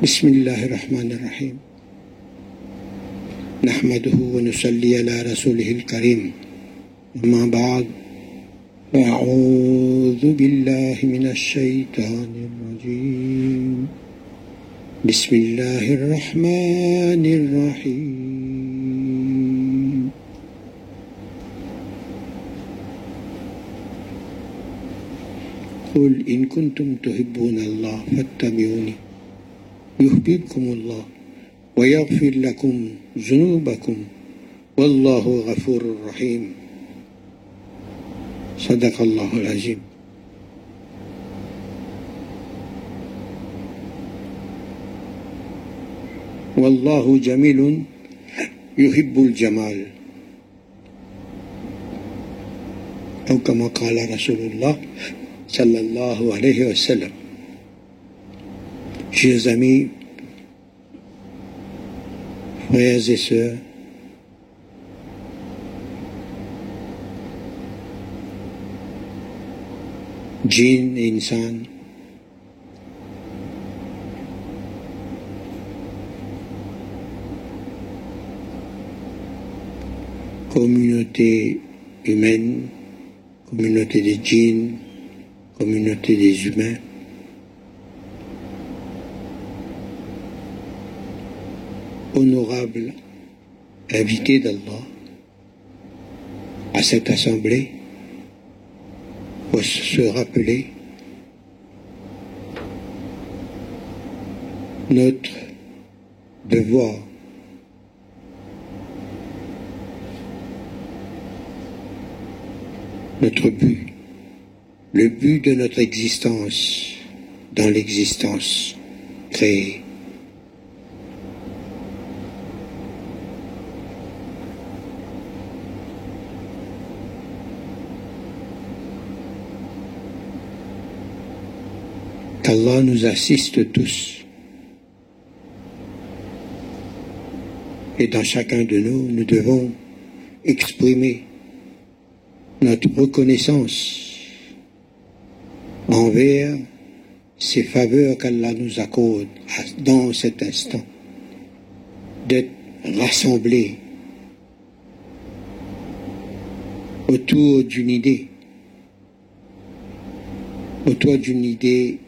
بسم الله الرحمن الرحيم. نحمده ونصلي على رسوله الكريم. أما بعد أعوذ بالله من الشيطان الرجيم. بسم الله الرحمن الرحيم. قل إن كنتم تحبون الله فاتبعوني. يحببكم الله ويغفر لكم ذنوبكم والله غفور رحيم. صدق الله العظيم. والله جميل يحب الجمال. أو كما قال رسول الله صلى الله عليه وسلم Chers amis, frères et sœurs, djinn et insan, communauté humaine, communauté des djinns, communauté des humains, honorable invité d'Allah à cette assemblée pour se rappeler notre devoir notre but, le but de notre existence dans l'existence créée. qu'Allah nous assiste tous. Et dans chacun de nous, nous devons exprimer notre reconnaissance envers ces faveurs qu'Allah nous accorde dans cet instant, d'être rassemblés autour d'une idée, autour d'une idée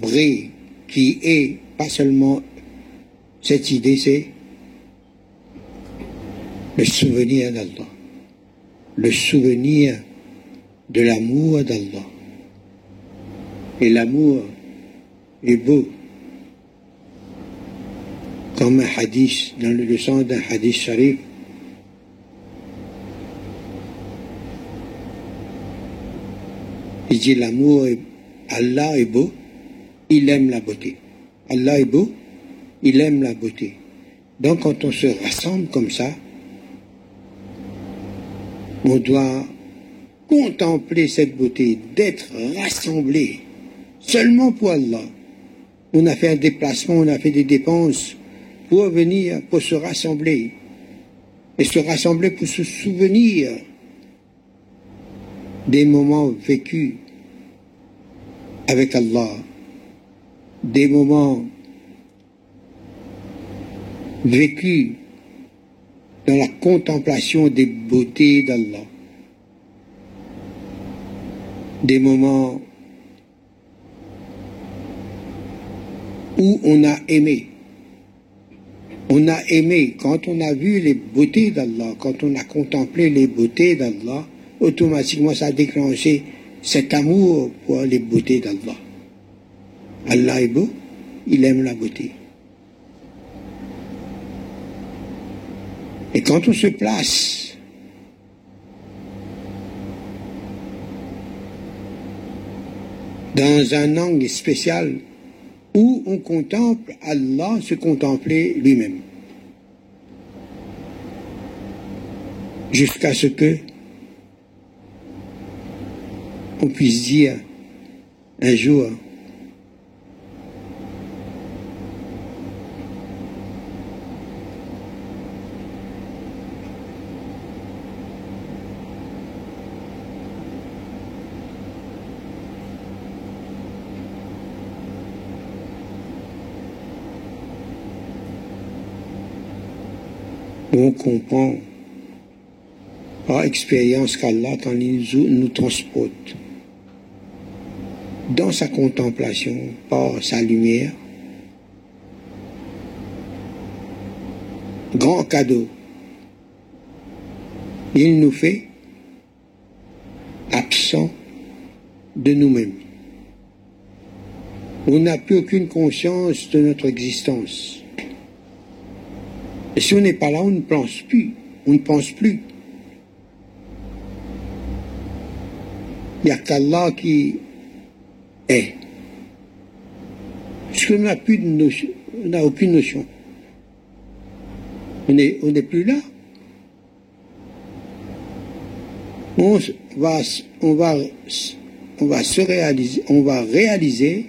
vrai qui est pas seulement cette idée, c'est le souvenir d'Allah, le souvenir de l'amour d'Allah. Et l'amour est beau, comme un hadith, dans le leçon d'un hadith sharif. Il dit l'amour, Allah est beau, il aime la beauté. Allah est beau, il aime la beauté. Donc quand on se rassemble comme ça, on doit contempler cette beauté, d'être rassemblé seulement pour Allah. On a fait un déplacement, on a fait des dépenses pour venir, pour se rassembler. Et se rassembler pour se souvenir des moments vécus avec Allah des moments vécus dans la contemplation des beautés d'Allah, des moments où on a aimé. On a aimé quand on a vu les beautés d'Allah, quand on a contemplé les beautés d'Allah, automatiquement ça a déclenché cet amour pour les beautés d'Allah. Allah est beau, il aime la beauté. Et quand on se place dans un angle spécial où on contemple Allah se contempler lui-même, jusqu'à ce que on puisse dire un jour on comprend par expérience qu'Allah, quand il nous transporte dans sa contemplation, par sa lumière, grand cadeau, il nous fait absent de nous-mêmes. On n'a plus aucune conscience de notre existence. Et si on n'est pas là, on ne pense plus. On ne pense plus. Il n'y a qu'Allah qui est. Parce qu'on n'a plus de notion, on n'a aucune notion. On n'est on plus là. On va, on va, on va se réaliser, on va réaliser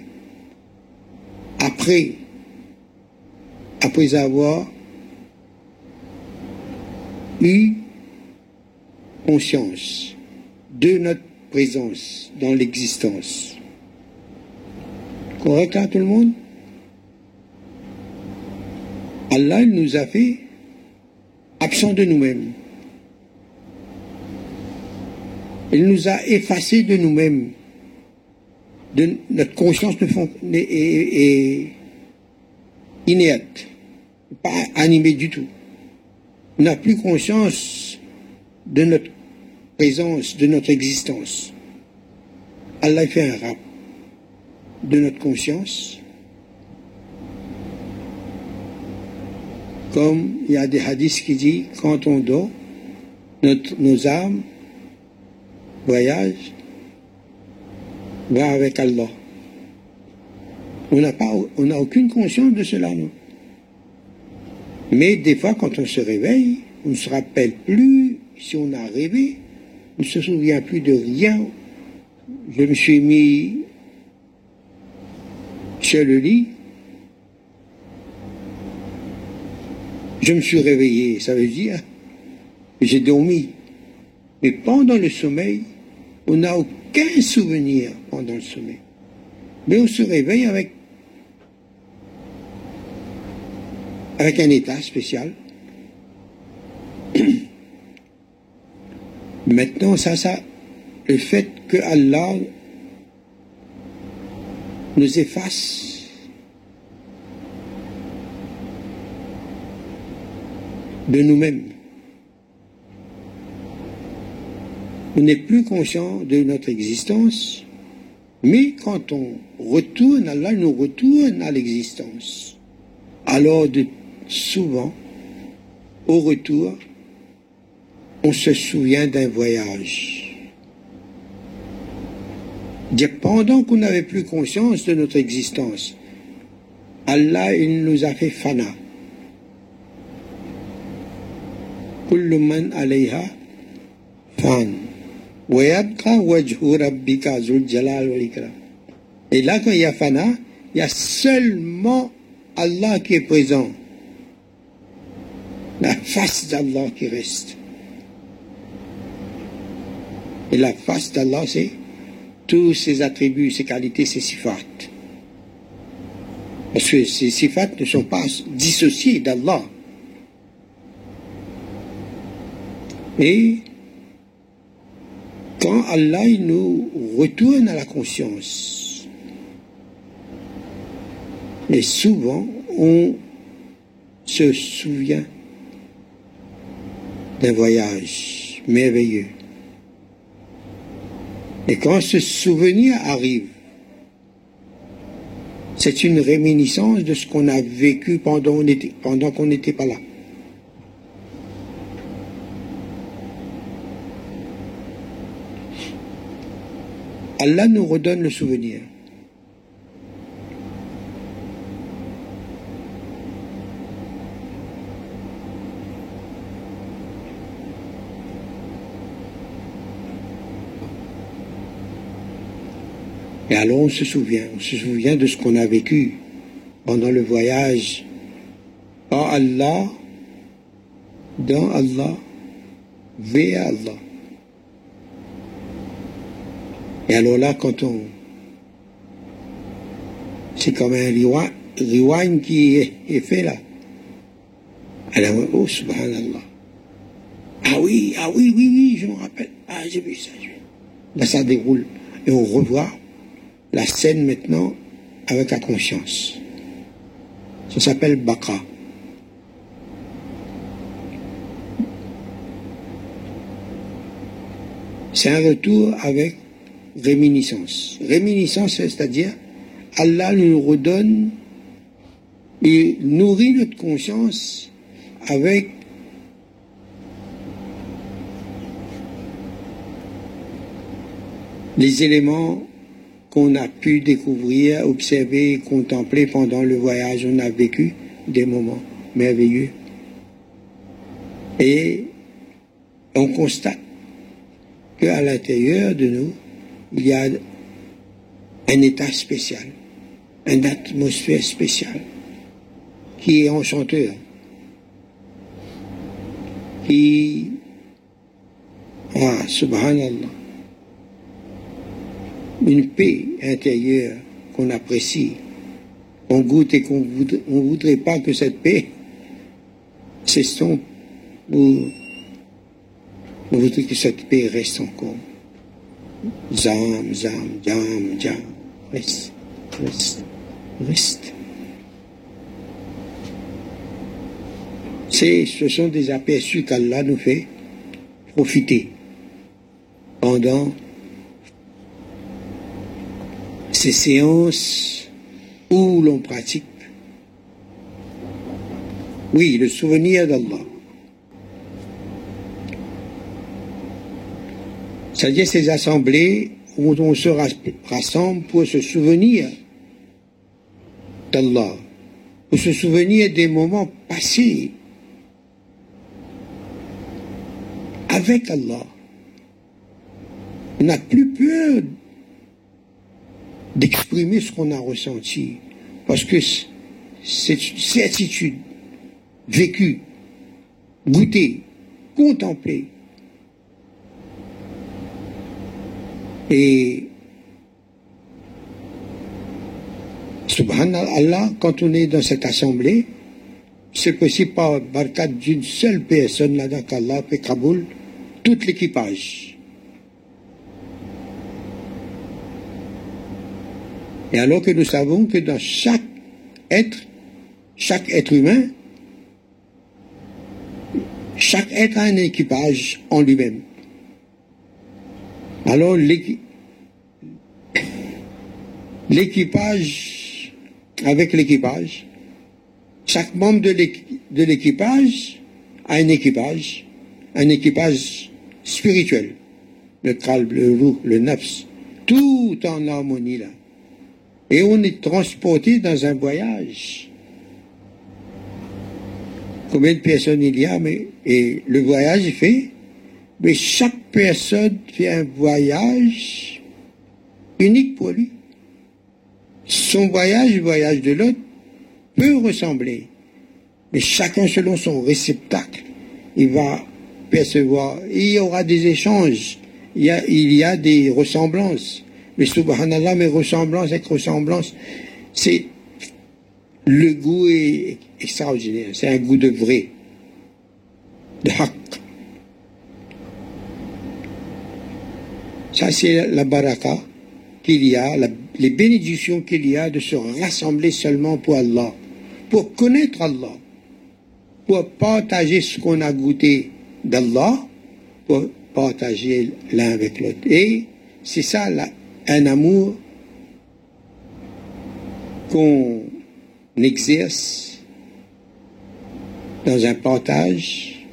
après, après avoir eu conscience de notre présence dans l'existence. Correct à tout le monde Allah il nous a fait absents de nous-mêmes. Il nous a effacés de nous-mêmes. De notre conscience est, est inerte, pas animée du tout n'a plus conscience de notre présence, de notre existence. Allah fait un rap de notre conscience. Comme il y a des hadiths qui disent, quand on dort, nos âmes voyagent, va avec Allah. On n'a pas, on n'a aucune conscience de cela, nous. Mais des fois, quand on se réveille, on ne se rappelle plus si on a rêvé, on ne se souvient plus de rien. Je me suis mis sur le lit, je me suis réveillé, ça veut dire j'ai dormi. Mais pendant le sommeil, on n'a aucun souvenir pendant le sommeil. Mais on se réveille avec avec un état spécial. Maintenant, ça, ça, le fait que Allah nous efface de nous-mêmes. On n'est plus conscient de notre existence, mais quand on retourne, Allah nous retourne à l'existence. Alors, de souvent, au retour, on se souvient d'un voyage. Pendant qu'on n'avait plus conscience de notre existence, Allah, il nous a fait fana. Et là, quand il y a fana, il y a seulement Allah qui est présent la face d'Allah qui reste. Et la face d'Allah, c'est tous ses attributs, ses qualités, ses sifat. Parce que ces sifat ne sont pas dissociés d'Allah. Et quand Allah nous retourne à la conscience, et souvent on se souvient d'un voyage merveilleux. Et quand ce souvenir arrive, c'est une réminiscence de ce qu'on a vécu pendant, pendant qu'on n'était pas là. Allah nous redonne le souvenir. Et alors on se souvient, on se souvient de ce qu'on a vécu pendant le voyage en Allah, dans Allah, vers Allah. Et alors là, quand on... C'est comme un rewind qui est, fait là. Elle a dit, oh, subhanallah. Ah oui, ah oui, oui, oui, je me rappelle. Ah, j'ai vu ça. Là, ça déroule. Et on revoit la scène maintenant avec la conscience. Ça s'appelle Baka. C'est un retour avec réminiscence. Réminiscence, c'est-à-dire Allah nous redonne et nourrit notre conscience avec les éléments qu'on a pu découvrir, observer, contempler pendant le voyage. On a vécu des moments merveilleux. Et on constate qu'à l'intérieur de nous, il y a un état spécial, une atmosphère spéciale qui est enchanteur, qui, ah, subhanallah, une paix intérieure qu'on apprécie, qu'on goûte et qu'on ne voudrait pas que cette paix s'estompe ou on voudrait que cette paix reste encore. Zam, zam, jam, jam, reste, reste, reste. ce sont des aperçus qu'Allah nous fait profiter pendant ces séances où l'on pratique, oui, le souvenir d'Allah. C'est-à-dire ces assemblées où on se rassemble pour se souvenir d'Allah, pour se souvenir des moments passés avec Allah. On n'a plus peur d'exprimer ce qu'on a ressenti. Parce que cette certitude vécue, goûtée, contemplée, et subhanallah, quand on est dans cette assemblée, c'est possible par barkat d'une seule personne qu'Allah fait Kaboul, tout l'équipage. Et alors que nous savons que dans chaque être, chaque être humain, chaque être a un équipage en lui-même. Alors l'équipage, avec l'équipage, chaque membre de l'équipage a un équipage, un équipage spirituel, le kral, le roux, le nafs, tout en harmonie là et on est transporté dans un voyage. Combien de personnes il y a, mais, et le voyage est fait, mais chaque personne fait un voyage unique pour lui. Son voyage, le voyage de l'autre, peut ressembler, mais chacun selon son réceptacle, il va percevoir. Il y aura des échanges, il y a, il y a des ressemblances. Mais subhanallah, mes ressemblances avec ressemblances, c'est le goût est extraordinaire. C'est un goût de vrai, de haq. Ça, c'est la baraka qu'il y a, les bénédictions qu'il y a de se rassembler seulement pour Allah, pour connaître Allah, pour partager ce qu'on a goûté d'Allah, pour partager l'un avec l'autre. Et c'est ça la, un amour qu'on exerce dans un partage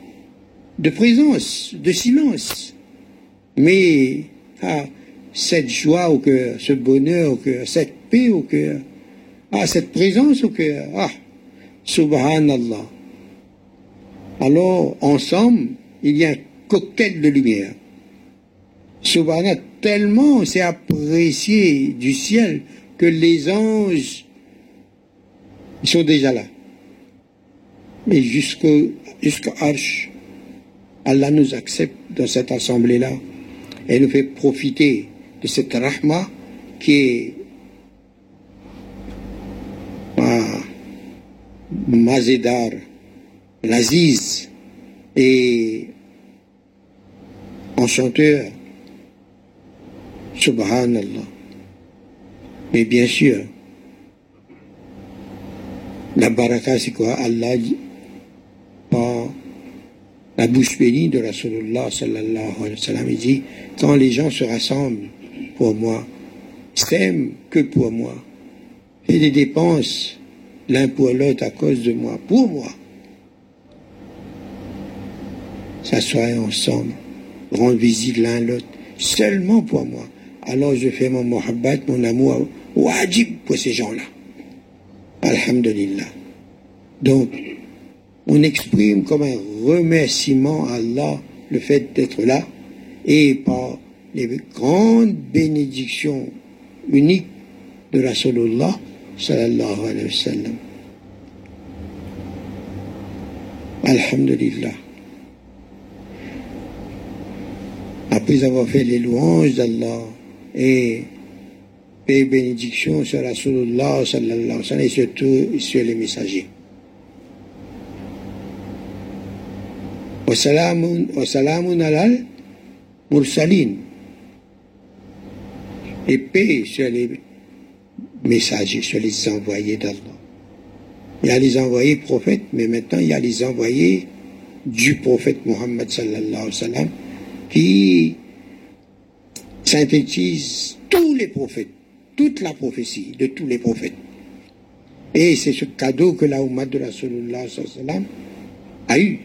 de présence, de silence. Mais ah, cette joie au cœur, ce bonheur au cœur, cette paix au cœur, ah, cette présence au cœur, ah, subhanallah. Alors, ensemble, il y a un cocktail de lumière. Subhanallah, tellement c'est apprécié du ciel que les anges sont déjà là. Et jusqu'à Arche, Allah nous accepte dans cette assemblée-là et nous fait profiter de cette rahma qui est ah, mazédar, l'Aziz et enchanteur. Subhanallah. Mais bien sûr, la baraka, c'est quoi? Allah, par la bouche bénie de Rasulullah sallallahu alayhi wa sallam, il dit, quand les gens se rassemblent pour moi, s'aiment que pour moi, et des dépenses l'un pour l'autre à cause de moi, pour moi, s'assoient ensemble, rendre visite l'un l'autre, seulement pour moi. Alors je fais mon muhabbat, mon amour wajib pour ces gens-là. Alhamdulillah. Donc, on exprime comme un remerciement à Allah le fait d'être là et par les grandes bénédictions uniques de Rasulullah sallallahu alayhi wa sallam. Alhamdulillah. Après avoir fait les louanges d'Allah et paix et bénédiction sur Rasulullah sallallahu alayhi wa sallam et surtout sur les messagers. Wassalamun alal mursalin. Et paix sur les messagers, sur les envoyés d'Allah. Il y a les envoyés prophètes, mais maintenant il y a les envoyés du prophète Muhammad sallallahu alayhi sallam qui synthétise tous les prophètes, toute la prophétie de tous les prophètes. Et c'est ce cadeau que la Ummah de Rasulullah a eu.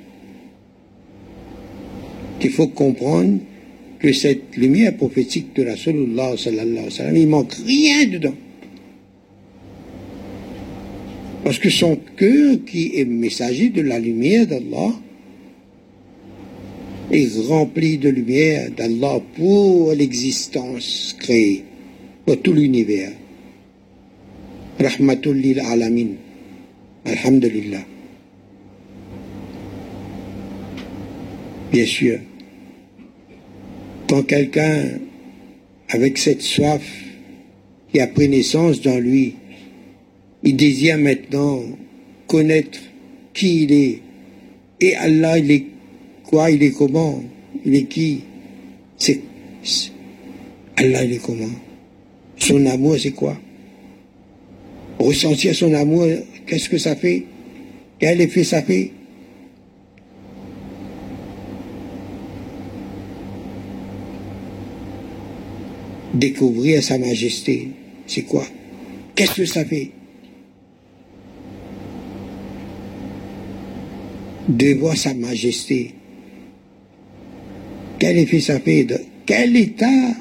Qu'il faut comprendre que cette lumière prophétique de Rasulullah sallallahu sallam, il manque rien dedans. Parce que son cœur qui est messager de la lumière d'Allah, est rempli de lumière d'Allah pour l'existence créée, pour tout l'univers. Rahmatul lil alamin. Alhamdulillah. Bien sûr, quand quelqu'un, avec cette soif qui a pris naissance dans lui, il désire maintenant connaître qui il est, et Allah, il est Quoi Il est comment Il est qui? C'est Allah, il est comment? Son amour, c'est quoi? Ressentir son amour, qu'est-ce que ça fait? Quel effet ça fait? Découvrir sa majesté, c'est quoi? Qu'est-ce que ça fait? De voir sa majesté, quel effet ça fait de quel état?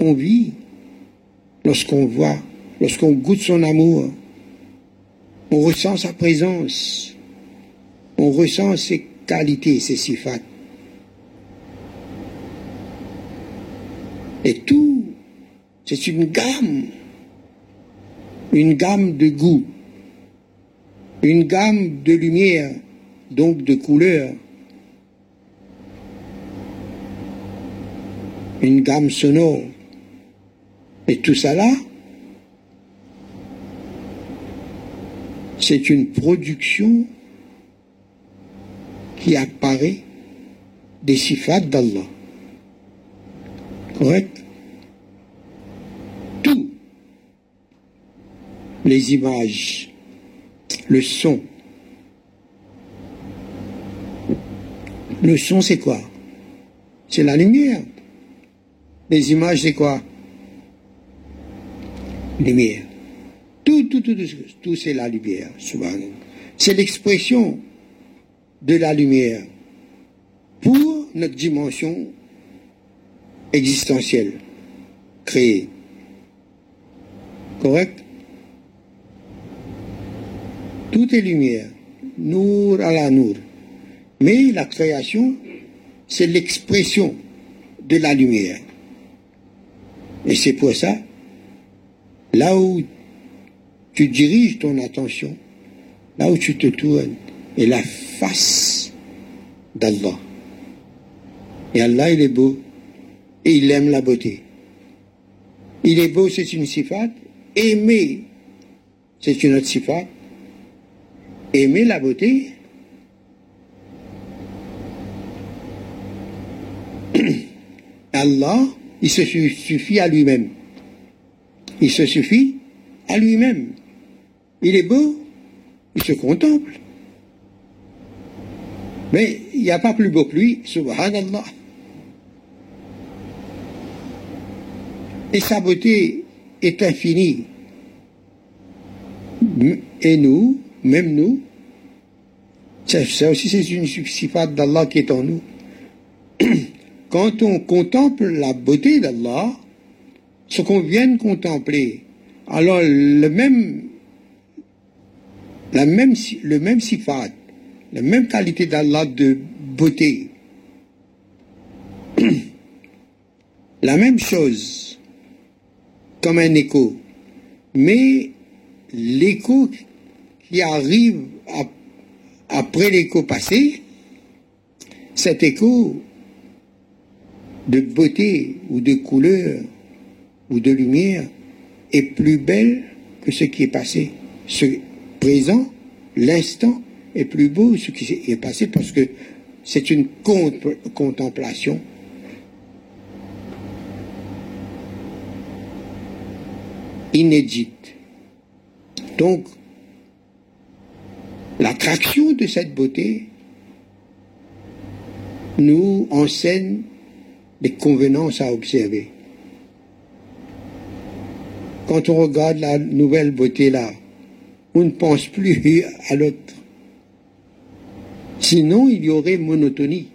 On vit lorsqu'on voit, lorsqu'on goûte son amour, on ressent sa présence, on ressent ses qualités, ses sifats. Et tout, c'est une gamme, une gamme de goûts une gamme de lumière, donc de couleurs, une gamme sonore. Et tout ça là, c'est une production qui apparaît des sifats d'Allah. Correct? Tout. Les images, le son. Le son, c'est quoi? C'est la lumière. Les images, c'est quoi? Lumière. Tout, tout, tout, tout, tout c'est la lumière, C'est l'expression de la lumière pour notre dimension existentielle, créée. Correct? Tout est lumière, nour à la nour. Mais la création, c'est l'expression de la lumière. Et c'est pour ça, là où tu diriges ton attention, là où tu te tournes, est la face d'Allah. Et Allah, il est beau, et il aime la beauté. Il est beau, c'est une sifat, aimer c'est une autre sifat. Aimer la beauté, Allah, il se suffit à lui-même. Il se suffit à lui-même. Il est beau, il se contemple. Mais il n'y a pas plus beau que lui, subhanallah. Et sa beauté est infinie. Et nous, même nous, ça, aussi c'est une sifat d'Allah qui est en nous. Quand on contemple la beauté d'Allah, ce qu'on vient de contempler, alors le même, la même, le même sifat, la même qualité d'Allah de beauté, la même chose, comme un écho, mais l'écho qui arrive après l'écho passé, cet écho de beauté ou de couleur ou de lumière est plus belle que ce qui est passé. Ce présent, l'instant, est plus beau que ce qui est passé parce que c'est une contemplation. inédite. Donc, l'attraction de cette beauté nous enseigne des convenances à observer. Quand on regarde la nouvelle beauté là, on ne pense plus à l'autre. Sinon, il y aurait monotonie.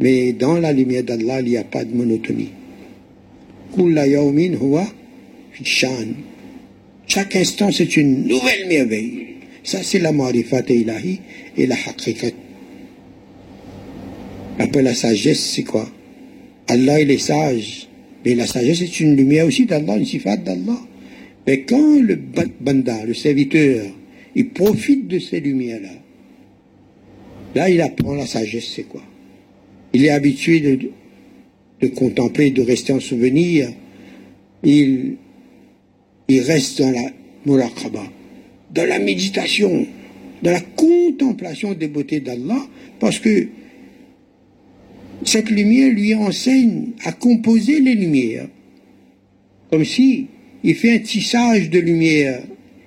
Mais dans la lumière d'Allah, il n'y a pas de monotonie. Chaque instant, c'est une nouvelle merveille. Ça, c'est la marifat ilahi et la haqiqat. Après la sagesse, c'est quoi? Allah, il est sage. Mais la sagesse est une lumière aussi d'Allah, une sifat d'Allah. Mais quand le banda, le serviteur, il profite de ces lumières-là, là, il apprend la sagesse, c'est quoi? Il est habitué de, de contempler, de rester en souvenir. Il, il reste dans la muraqaba, dans la méditation, dans la contemplation des beautés d'Allah, parce que cette lumière lui enseigne à composer les lumières. Comme si il fait un tissage de lumière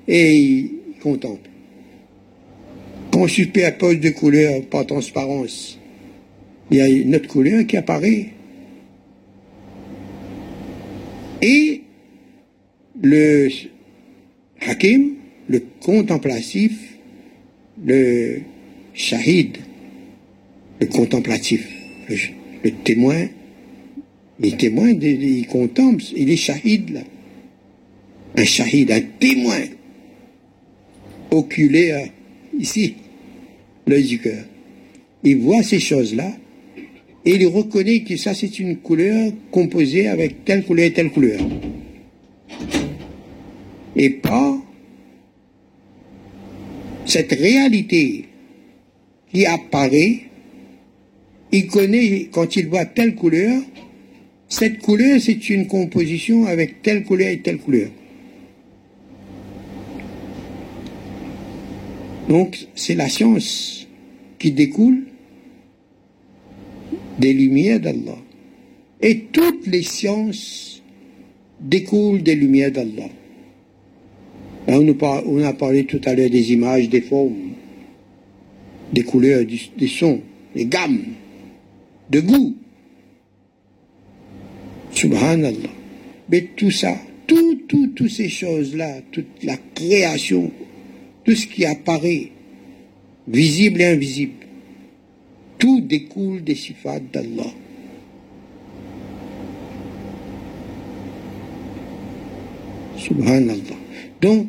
et il contemple. Quand on superpose deux couleurs par transparence, il y a une autre couleur qui apparaît. Et le hakim, le contemplatif, le shahid, le contemplatif, le, témoin, les témoins, il contemple, il est shahid là. Un shahid, un témoin oculaire, ici, l'œil du cœur. Il voit ces choses-là et il reconnaît que ça c'est une couleur composée avec telle couleur et telle couleur. Et pas cette réalité qui apparaît il connaît, quand il voit telle couleur, cette couleur, c'est une composition avec telle couleur et telle couleur. Donc, c'est la science qui découle des lumières d'Allah. Et toutes les sciences découlent des lumières d'Allah. On, a parlé tout à l'heure des images, des formes, des couleurs, des sons, des gammes de goût. Subhanallah. Mais tout ça, tout, tout, toutes ces choses-là, toute la création, tout ce qui apparaît, visible et invisible, tout découle des sifat d'Allah. Subhanallah. Donc,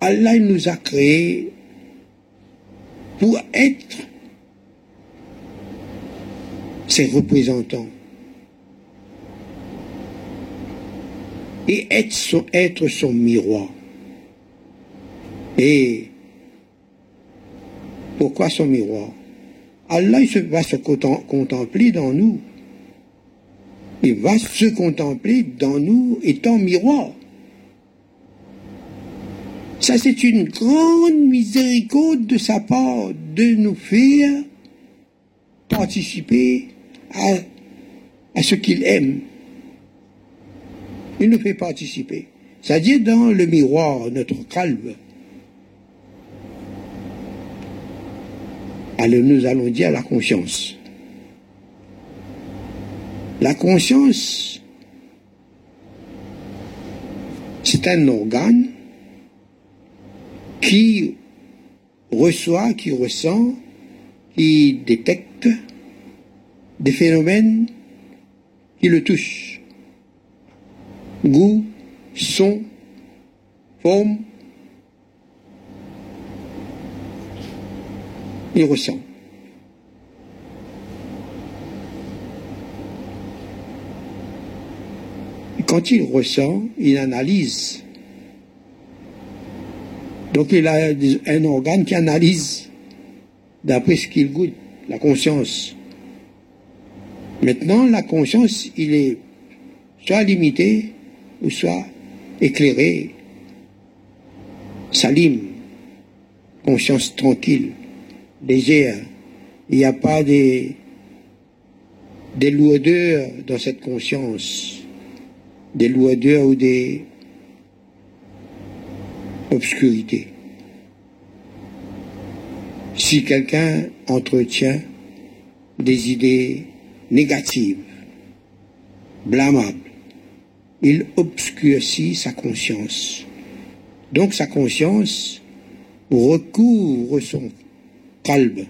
Allah nous a créés pour être ses représentants. Et être son, être son miroir. Et pourquoi son miroir? Allah va se contempler dans nous. Il va se contempler dans nous étant miroir. Ça, c'est une grande miséricorde de sa part de nous faire participer à, ce qu'il aime. Il nous fait participer. C'est-à-dire dans le miroir, notre calme. Alors nous allons dire la conscience. La conscience, c'est un organe qui reçoit, qui ressent, qui détecte des phénomènes qui le touchent. Goût, son, forme, il ressent. quand il ressent, il analyse. Donc il a un organe qui analyse d'après ce qu'il goûte, la conscience. Maintenant, la conscience, il est soit limité ou soit éclairé, salim, conscience tranquille, légère. Il n'y a pas des, des lourdeurs dans cette conscience, des lourdeurs ou des obscurités. Si quelqu'un entretient des idées négatives, blâmables, il obscurcit sa conscience. Donc sa conscience recouvre son calme.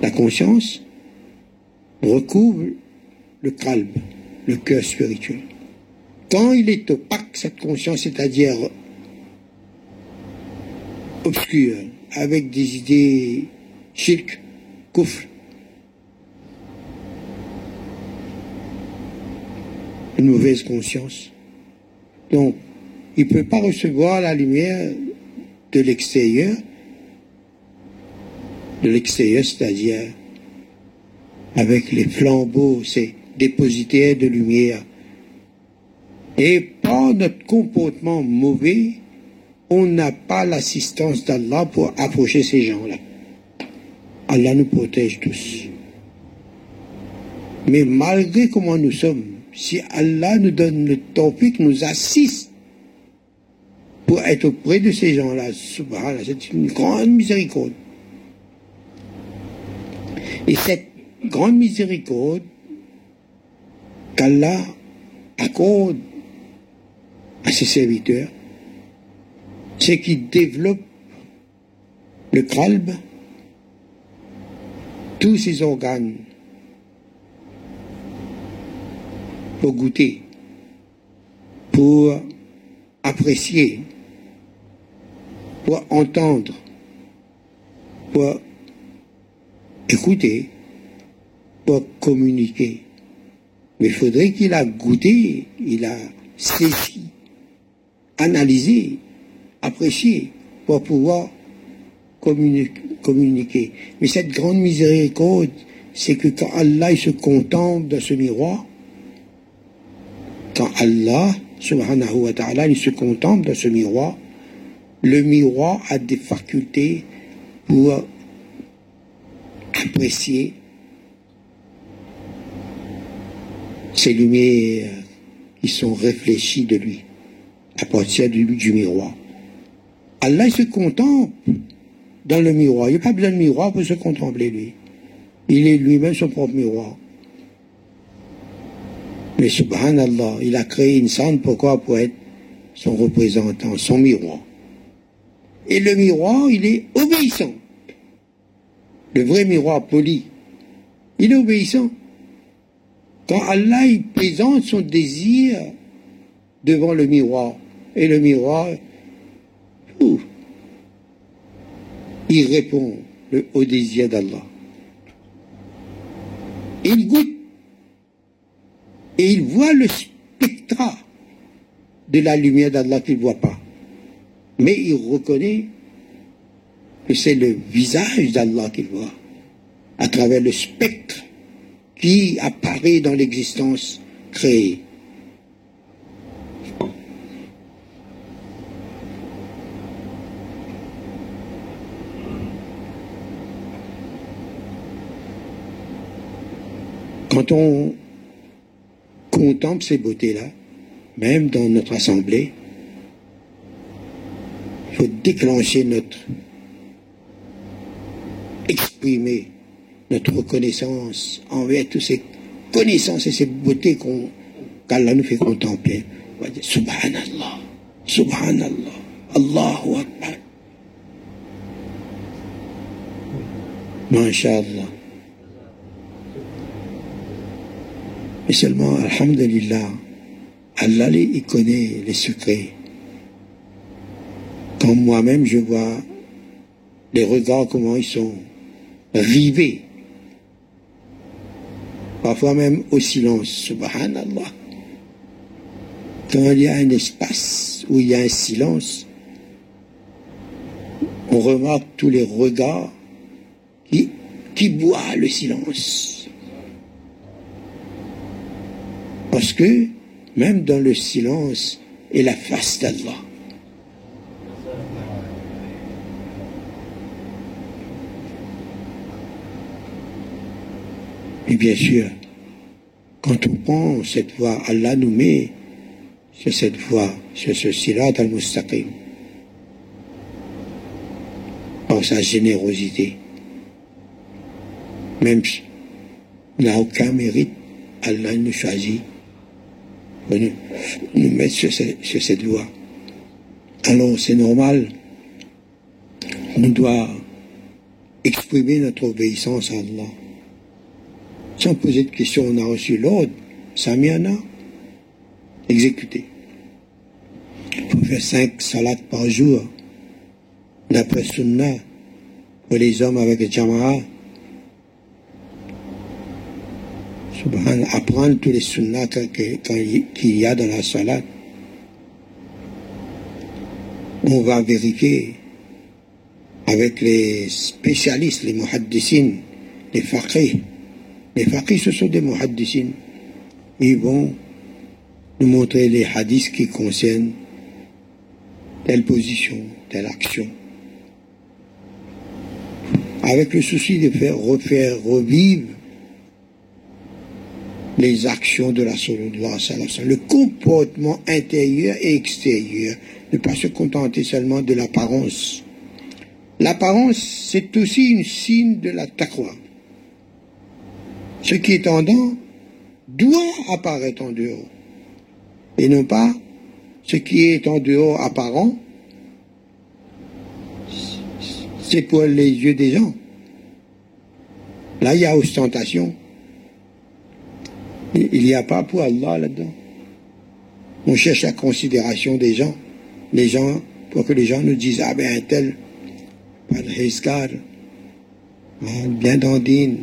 La conscience recouvre le calme, le cœur spirituel. Quand il est opaque, cette conscience, c'est-à-dire obscure, avec des idées shirk, kufr, une mauvaise conscience. Donc, il ne peut pas recevoir la lumière de l'extérieur, de l'extérieur, c'est-à-dire avec les flambeaux, ces dépositaires de lumière et par notre comportement mauvais, on n'a pas l'assistance d'Allah pour approcher ces gens-là. Allah nous protège tous. Mais malgré comment nous sommes, si Allah nous donne le topic, nous assiste pour être auprès de ces gens-là, c'est une grande miséricorde. Et cette grande miséricorde qu'Allah accorde à ses serviteurs, c'est qu'ils développent le calme, tous ses organes, pour goûter, pour apprécier, pour entendre, pour écouter, pour communiquer. Mais il faudrait qu'il a goûté, il a saisi analyser, apprécier pour pouvoir communiquer. Mais cette grande miséricorde, c'est que quand Allah se contemple dans ce miroir, quand Allah, subhanahu wa ta'ala, se contemple dans ce miroir, le miroir a des facultés pour apprécier ces lumières qui sont réfléchies de lui à partir du, du miroir. Allah se contemple dans le miroir. Il n'y a pas besoin de miroir pour se contempler lui. Il est lui-même son propre miroir. Mais subhanallah, il a créé une sainte pourquoi Pour être son représentant, son miroir. Et le miroir, il est obéissant. Le vrai miroir poli, il est obéissant. Quand Allah présente son désir devant le miroir, et le miroir, il répond au désir d'Allah. Il goûte et il voit le spectra de la lumière d'Allah qu'il ne voit pas. Mais il reconnaît que c'est le visage d'Allah qu'il voit, à travers le spectre qui apparaît dans l'existence créé. Quand on contemple ces beautés-là, même dans notre assemblée, il faut déclencher notre, exprimer notre reconnaissance envers toutes ces connaissances et ces beautés qu'Allah nous fait contempler. On va dire Subhanallah, Subhanallah, Allahu Akbar. MashaAllah. Mais seulement, Alhamdulillah, Allah, il connaît les secrets. Quand moi-même, je vois les regards, comment ils sont rivés. Parfois même au silence, subhanallah. Quand il y a un espace où il y a un silence, on remarque tous les regards qui, qui boivent le silence. Parce que même dans le silence et la face d'Allah, Et bien sûr, quand on prend cette voie, Allah nous met sur cette voie, sur ce silat al-mustaqim, par sa générosité. Même n'a aucun mérite, Allah nous choisit nous, nous mettre sur, cette voie. Alors c'est normal, on doit exprimer notre obéissance à Allah. Sans poser de questions, on a reçu l'ordre, Samiana, exécuté. Il faut faire cinq salats par jour, d'après Sunnah, pour les hommes avec Jama'a. apprendre tous les sunnahs qu'il y a dans la salade. On va vérifier avec les spécialistes, les muhaddissines, les faqih. Les faqih, ce sont des muhaddissines. Ils vont nous montrer les hadiths qui concernent telle position, telle action. Avec le souci de faire refaire revivre les actions de la le comportement intérieur et extérieur, ne pas se contenter seulement de l'apparence. L'apparence, c'est aussi une signe de la taqwa. Ce qui est en dedans doit apparaître en dehors. Et non pas ce qui est en dehors apparent, c'est pour les yeux des gens. Là, il y a ostentation. Il n'y a pas pour Allah là-dedans. On cherche la considération des gens. Les gens, pour que les gens nous disent, ah ben un tel, pas de Hiskar, hein, bien d'andine.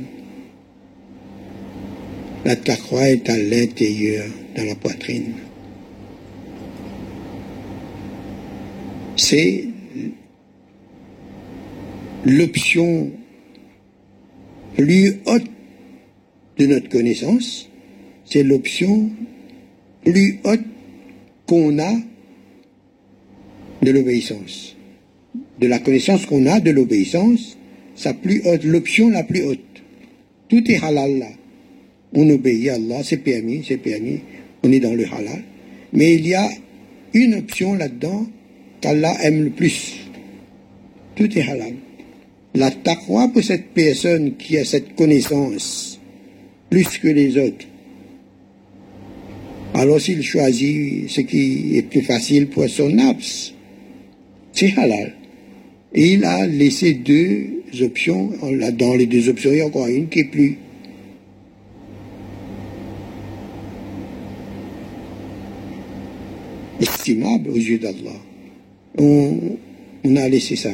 La taqwa est à l'intérieur, dans la poitrine. C'est l'option plus haute de notre connaissance c'est l'option plus haute qu'on a de l'obéissance. De la connaissance qu'on a de l'obéissance, sa plus haute, l'option la plus haute. Tout est halal là. On obéit à Allah, c'est permis, c'est permis, on est dans le halal. Mais il y a une option là-dedans qu'Allah aime le plus. Tout est halal. La taqwa pour cette personne qui a cette connaissance, plus que les autres, alors s'il choisit ce qui est plus facile pour son abs, c'est halal. Et il a laissé deux options. Dans les deux options, il y a encore une qui est plus estimable aux yeux d'Allah. On, a laissé ça.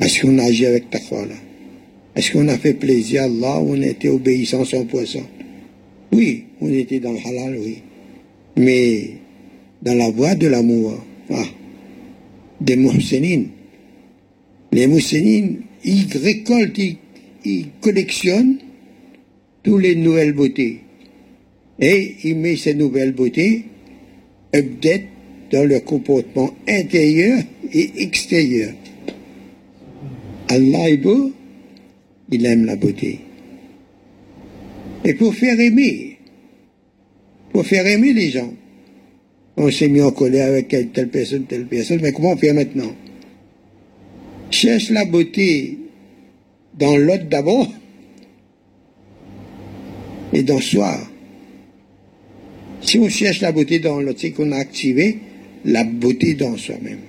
Est-ce qu'on a agi avec ta foi là Est-ce qu'on a fait plaisir à Allah on était obéissant sans poisson oui, on était dans le halal, oui. Mais dans la voie de l'amour, ah, des muhsinines. Les muhsinines, ils récoltent, ils, collectionnent toutes les nouvelles beautés. Et il met ces nouvelles beautés, update dans leur comportement intérieur et extérieur. Allah est beau, il aime la beauté. Et pour faire aimer, pour faire aimer les gens, on s'est mis en colère avec telle personne, telle personne, mais comment fait maintenant? Cherche la beauté dans l'autre d'abord et dans soi. Si on cherche la beauté dans l'autre, c'est qu'on a activé la beauté dans soi-même.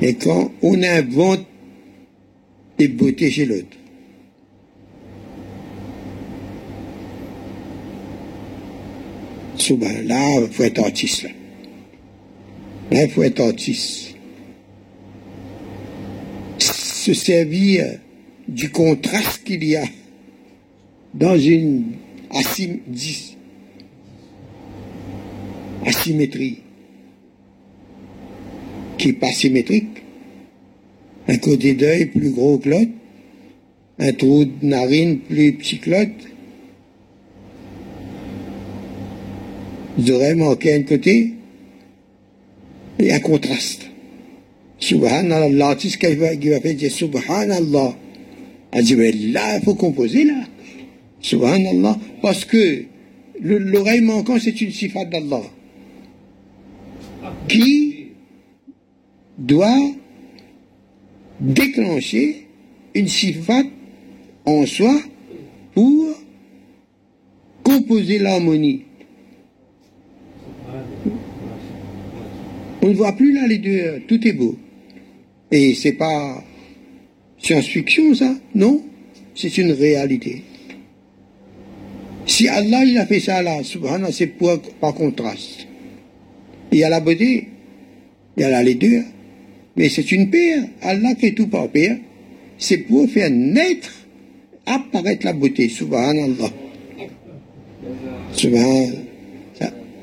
Et quand on invente des beautés chez l'autre, là, il faut être artiste. Là, là il faut être artiste. Se servir du contraste qu'il y a dans une asymétrie qui n'est pas symétrique. Un côté d'œil plus gros que l'autre, un trou de narine plus petit que l'autre. Aurez manqué un côté et un contraste. Subhanallah, l'artiste qui va, qui va faire dire Subhanallah. Elle dit, mais là, il faut composer là. Subhanallah. Parce que l'oreille manquante, c'est une sifat d'Allah. Qui doit déclencher une sifat en soi pour composer l'harmonie. On ne voit plus là les deux, tout est beau. Et c'est pas science-fiction ça, non, c'est une réalité. Si Allah il a fait ça là, subhanallah, c'est pour, par contraste. Il y a la beauté, il y a la laideur, mais c'est une paire. Allah fait tout par paire. C'est pour faire naître, apparaître la beauté, subhanallah. Subhanallah.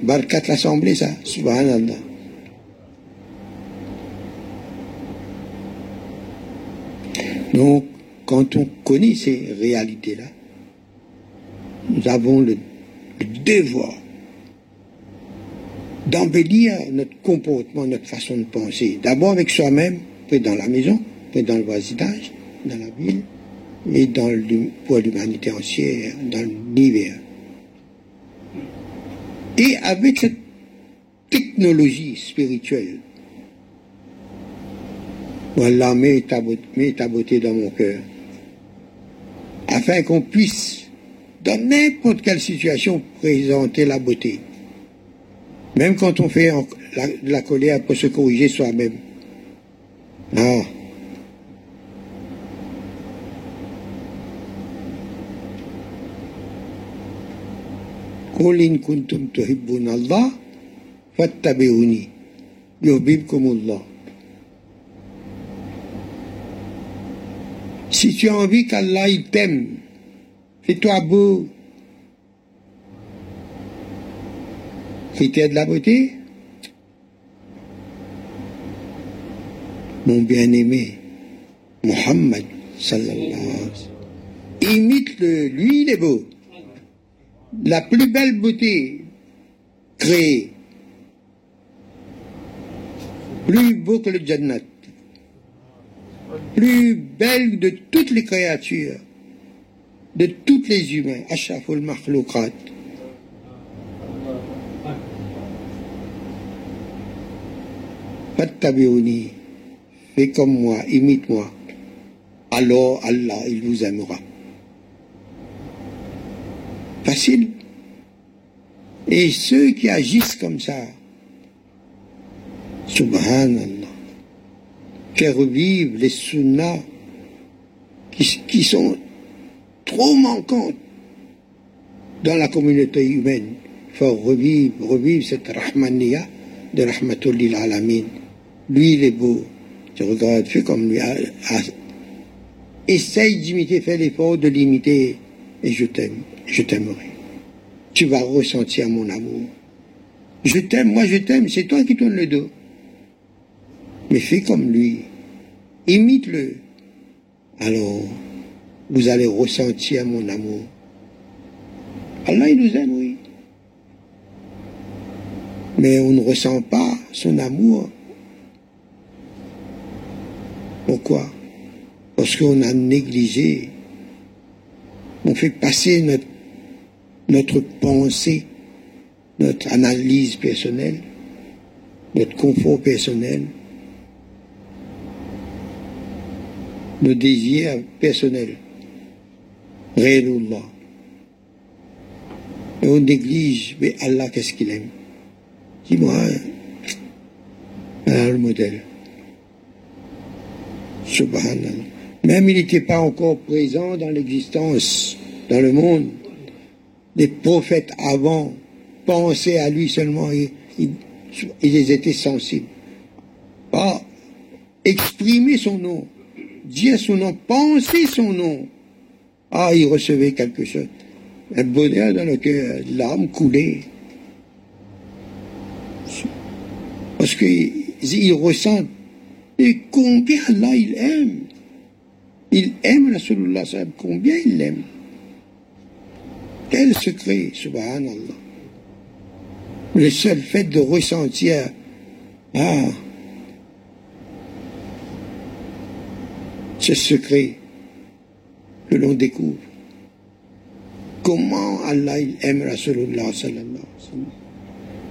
Barkat l'assemblée, ça, subhanallah. Donc, quand on connaît ces réalités-là, nous avons le, devoir d'embellir notre comportement, notre façon de penser. D'abord avec soi-même, puis dans la maison, puis dans le voisinage, dans la ville, et dans pour l'humanité entière, dans l'univers. Et avec cette technologie spirituelle, voilà, mets ta, mets ta beauté dans mon cœur, afin qu'on puisse dans n'importe quelle situation, présenter la beauté. Même quand on fait la, colère pour se corriger soi-même. Ah. Non. Si tu as envie qu'Allah t'aime, Fais-toi beau. Critère de la beauté Mon bien-aimé, Muhammad sallallahu Imite-le, lui il est beau. La plus belle beauté créée. Plus beau que le Jannat. Plus belle de toutes les créatures de tous les humains, Ashaful Makhloukat. Fattabiuni, fais comme moi, imite-moi. Alors Allah, il vous aimera. Facile. Et ceux qui agissent comme ça, subhanallah, faire revivre les sunnas qui sont trop manquante dans la communauté humaine. Il faut revivre, revivre cette Rahmaniya de Rahmatul Alamin. Lui, il est beau. Tu regardes, fais comme lui. Essaye d'imiter, fais l'effort de l'imiter et je t'aime, je t'aimerai. Tu vas ressentir mon amour. Je t'aime, moi je t'aime, c'est toi qui tournes le dos. Mais fais comme lui. Imite-le. Alors, vous allez ressentir mon amour. Allah, il nous aime, oui. Mais on ne ressent pas son amour. Pourquoi? Parce qu'on a négligé. On fait passer notre, notre pensée, notre analyse personnelle, notre confort personnel, nos désirs personnels. Réellement. Et on néglige, mais Allah, qu'est-ce qu'il aime? Dis-moi, voilà le modèle. Subhanallah. Même il n'était pas encore présent dans l'existence, dans le monde. Les prophètes avant pensaient à lui seulement, et, ils étaient sensibles. Pas exprimer son nom, dire son nom, penser son nom. Ah, il recevait quelque chose. Un bonheur dans lequel l'âme coulait. Parce qu'il ressent et combien Allah il aime. Il aime Rasulullah combien il l'aime. Quel secret, subhanallah. Le seul fait de ressentir, ah, ce secret que l'on découvre. Comment Allah aime Rasulullah sallallahu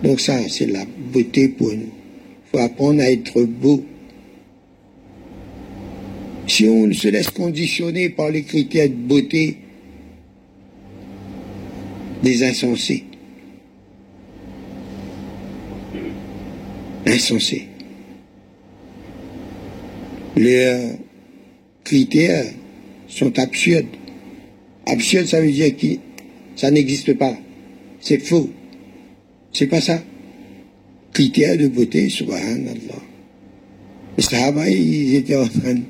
Donc ça, c'est la beauté pour nous. Il faut apprendre à être beau. Si on se laisse conditionner par les critères de beauté des insensés, insensés, les critères sont absurdes. Absurde, ça veut dire que ça n'existe pas. C'est faux. C'est pas ça. Critères de beauté, subhanallah. Les sahaba, ils étaient en train de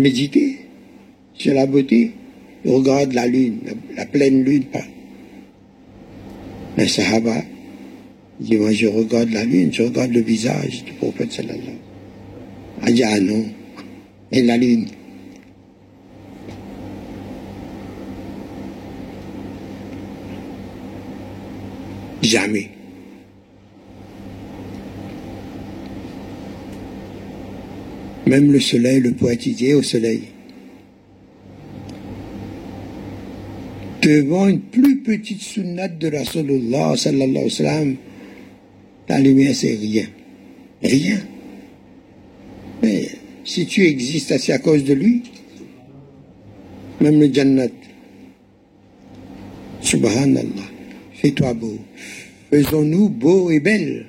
méditer sur la beauté. Ils regardent la lune, la, pleine lune. Les sahaba, dit, moi je regarde la lune, je regarde le visage du prophète sallallahu. Ah, ah non, et la lune. Jamais. Même le soleil, le pointillé au soleil. Devant une plus petite sunnat de Rasulullah sallallahu alayhi wa la lumière c'est rien. Rien. Mais si tu existes, c'est à cause de lui. Même le Jannat. Subhanallah. Fais-toi beau. Faisons-nous beaux et belles.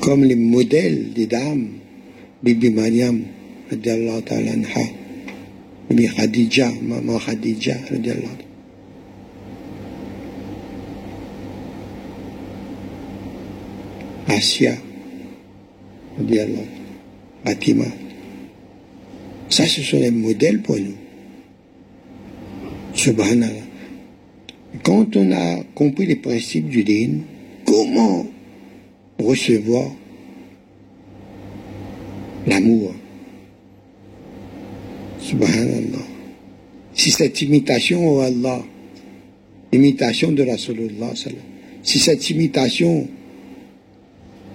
Comme les modèles des dames. Bibi Mariam, radiallahu ta'ala. Bibi Khadija, maman Khadija, radiallahu Asia, radiallahu Fatima. Ça, ce sont les modèles pour nous. Subhanallah. Quand on a compris les principes du din, comment recevoir l'amour? Subhanallah. Si cette imitation au Allah, imitation de Rasulullah, si cette imitation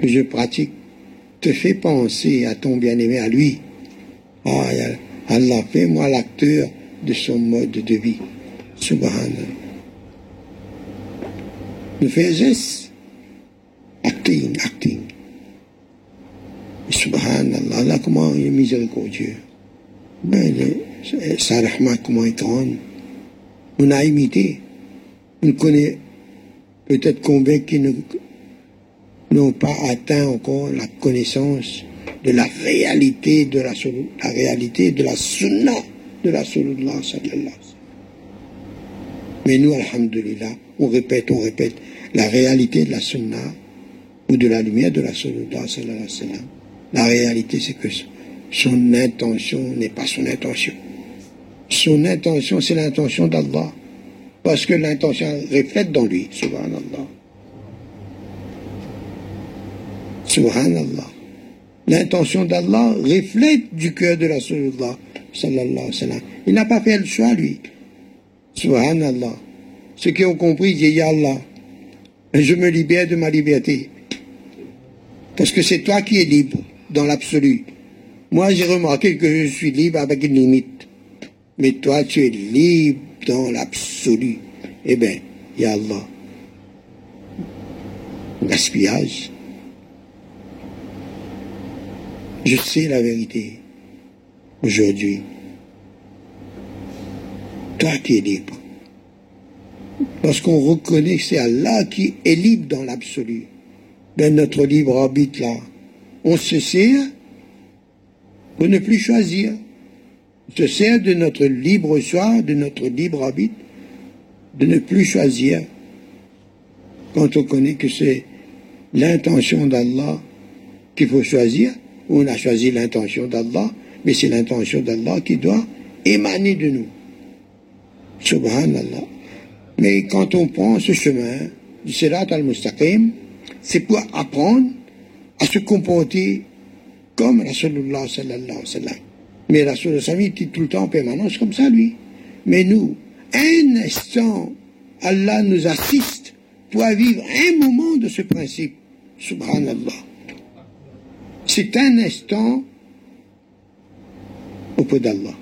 que je pratique te fait penser à ton bien-aimé, à lui, ah, Allah, fais-moi l'acteur de son mode de vie. Subhanallah. Nous faisons acting, acting. Subhanallah, Allah, comment il est miséricordieux. Mais sa rahmat, comment il est grande. On a imité. On connaît peut-être combien qui n'ont pas atteint encore la connaissance de la réalité de la, la réalité de la sunna de la sallallahu Mais nous, alhamdulillah, on répète, on répète la réalité de la sunna ou de la lumière de la sallallahu. La réalité, c'est que son intention n'est pas son intention. Son intention, c'est l'intention d'Allah. Parce que l'intention reflète dans lui, subhanallah. Subhanallah. L'intention d'Allah reflète du cœur de la Rasulullah sallallahu alayhi. Il n'a pas fait le choix, lui. Subhanallah. Ceux qui ont compris disent, Ya Allah, je me libère de ma liberté. Parce que c'est toi qui es libre dans l'absolu. Moi, j'ai remarqué que je suis libre avec une limite. Mais toi, tu es libre dans l'absolu. Eh bien, Ya Allah. Gaspillage. Je sais la vérité aujourd'hui. Toi qui es libre. Lorsqu'on reconnaît que c'est Allah qui est libre dans l'absolu, ben notre libre arbitre là, on se sert pour ne plus choisir. On se sert de notre libre choix, de notre libre arbitre, de ne plus choisir quand on connaît que c'est l'intention d'Allah qu'il faut choisir. On a choisi l'intention d'Allah, mais c'est l'intention d'Allah qui doit émaner de nous. Subhanallah. Mais quand on prend ce chemin du Sirat al-Mustaqim, c'est pour apprendre à se comporter comme Rasulullah sallallahu alayhi wa sallam. Mais Rasulullah sallallahu était tout le temps en permanence comme ça, lui. Mais nous, un instant, Allah nous assiste pour vivre un moment de ce principe. Subhanallah. C'est un instant auprès d'Allah,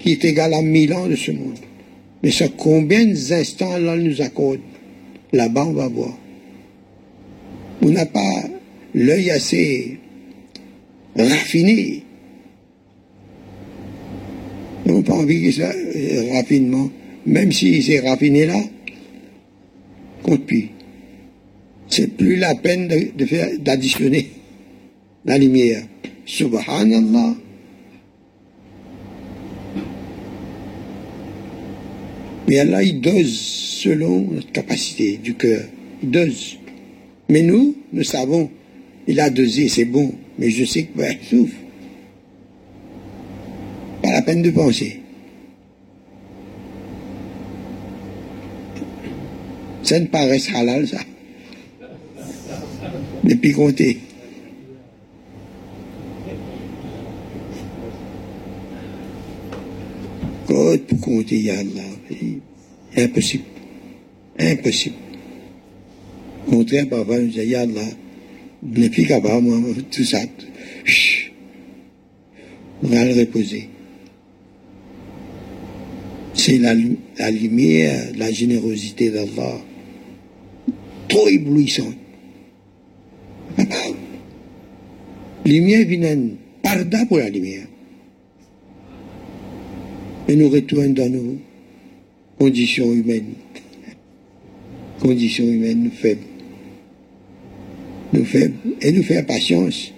qui est égal à mille ans de ce monde. Mais ça, combien d'instants Allah nous accorde? Là-bas, on va voir. On n'a pas l'œil assez raffiné. On n'a pas envie que ça, euh, raffinement, même si c'est raffiné là, compte plus. C'est plus la peine de, d'additionner la lumière. Subhanallah. Mais Allah, il dose selon notre capacité du cœur. Il dose. Mais nous, nous savons, il a dosé, c'est bon. Mais je sais que, ouais, souffre. Pas la peine de penser. Ça ne paraît halal, ça. Depuis compter. Compter, ya Allah. Impossible. Impossible. Au contraire, papa nous dit, ya Allah, je n'ai plus capable, moi, tout ça. Chut. On va le reposer. C'est la, lumière, la générosité d'Allah, trop éblouissante. Lumière vient parda pour la lumière. Et nous retournons dans nos conditions humaines. Conditions humaines, nous faibles. Nous faibles. Et nous faire patience.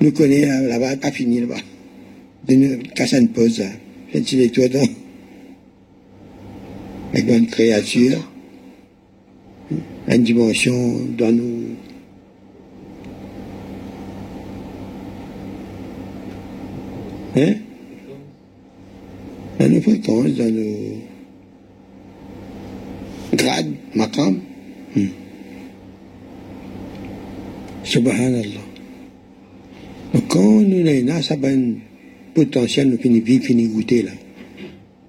Nous connaissons là-bas, pas fini là-bas. Quand ça ne pose, fait-il les toi dans avec une créature, une dimension dans nous. Hein? Dans nos fréquences, dans nos grades, maqam. Hmm. Subhanallah. Donc quand nous ça a un potentiel, nous finissons vivre, finissons goûter là.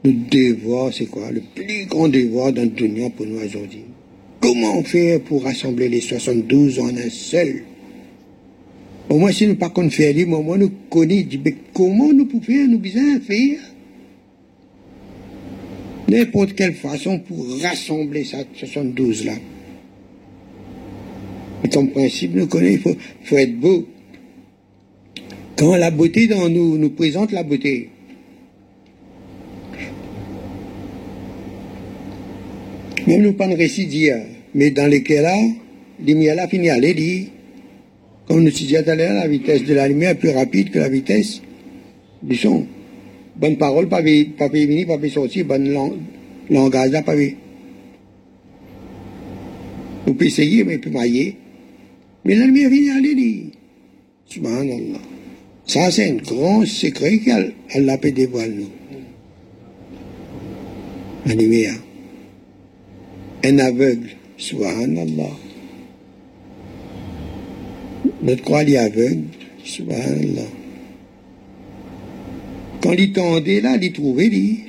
Le devoir, c'est quoi? Le plus grand devoir dans le dunya pour nous aujourd'hui. Comment faire pour rassembler les 72 en un seul? Au moins, si nous pas qu'on faire au moins nous connaissons, comment nous pouvons nous besoin faire? N'importe quelle façon pour rassembler ça 72 là. Et comme principe, nous connaissons, il faut, être beau. Quand la beauté dans nous nous présente la beauté, Même nous pas de récit mais dans lesquels là, lumière là finit à dire, comme nous disons tout à l'heure, la vitesse de la lumière est plus rapide que la vitesse du son. Bonne parole, pas pas venir, pas sortir, bonne langage là, pas Vous pouvez essayer, mais peut mailler. Mais la lumière vient à dire. Subhanallah. Ça, c'est un grand secret qu'elle a peut dévoiler nous. Lumière un aveugle, subhanallah. Notre croix est aveugle, subhanallah. Quand il tendait là, il trouvait, lui.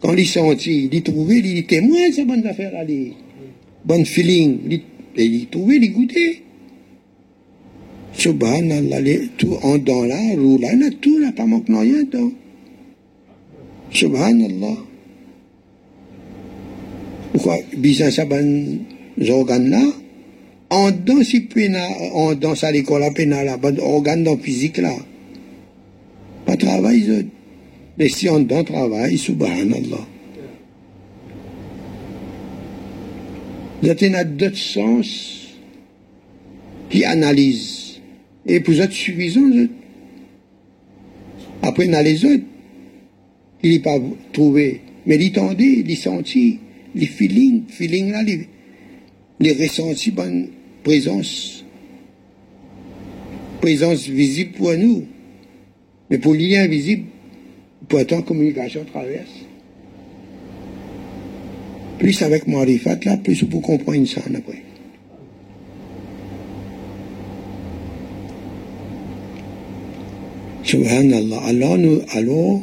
Quand il sentit, il trouvait, il témoin de ces bonnes affaires là, les bonnes feeling. Il trouvait, il goûtait. Subhanallah, tout en dans là, roule là, tout là, pas manque rien dedans. Subhanallah. Pourquoi, bizarre ça, ben, organes là, en dans si pena, en dans à l'école à pena là, organes dans physique là. Pas travail, mais si on dans travail, subhanallah. Vous êtes d'autres sens qui analysent. Et vous êtes suffisants, Après, a les autres. Il n'est pas trouvé. Mais il tendait, il sentit, les feelings, feeling là, les, les ressentis, présence. Présence visible pour nous. Mais pour l'invisible, pour en communication traverse. Plus avec Marifat, là, plus vous comprendre ça après. Subhanallah. Alors, nous, alors,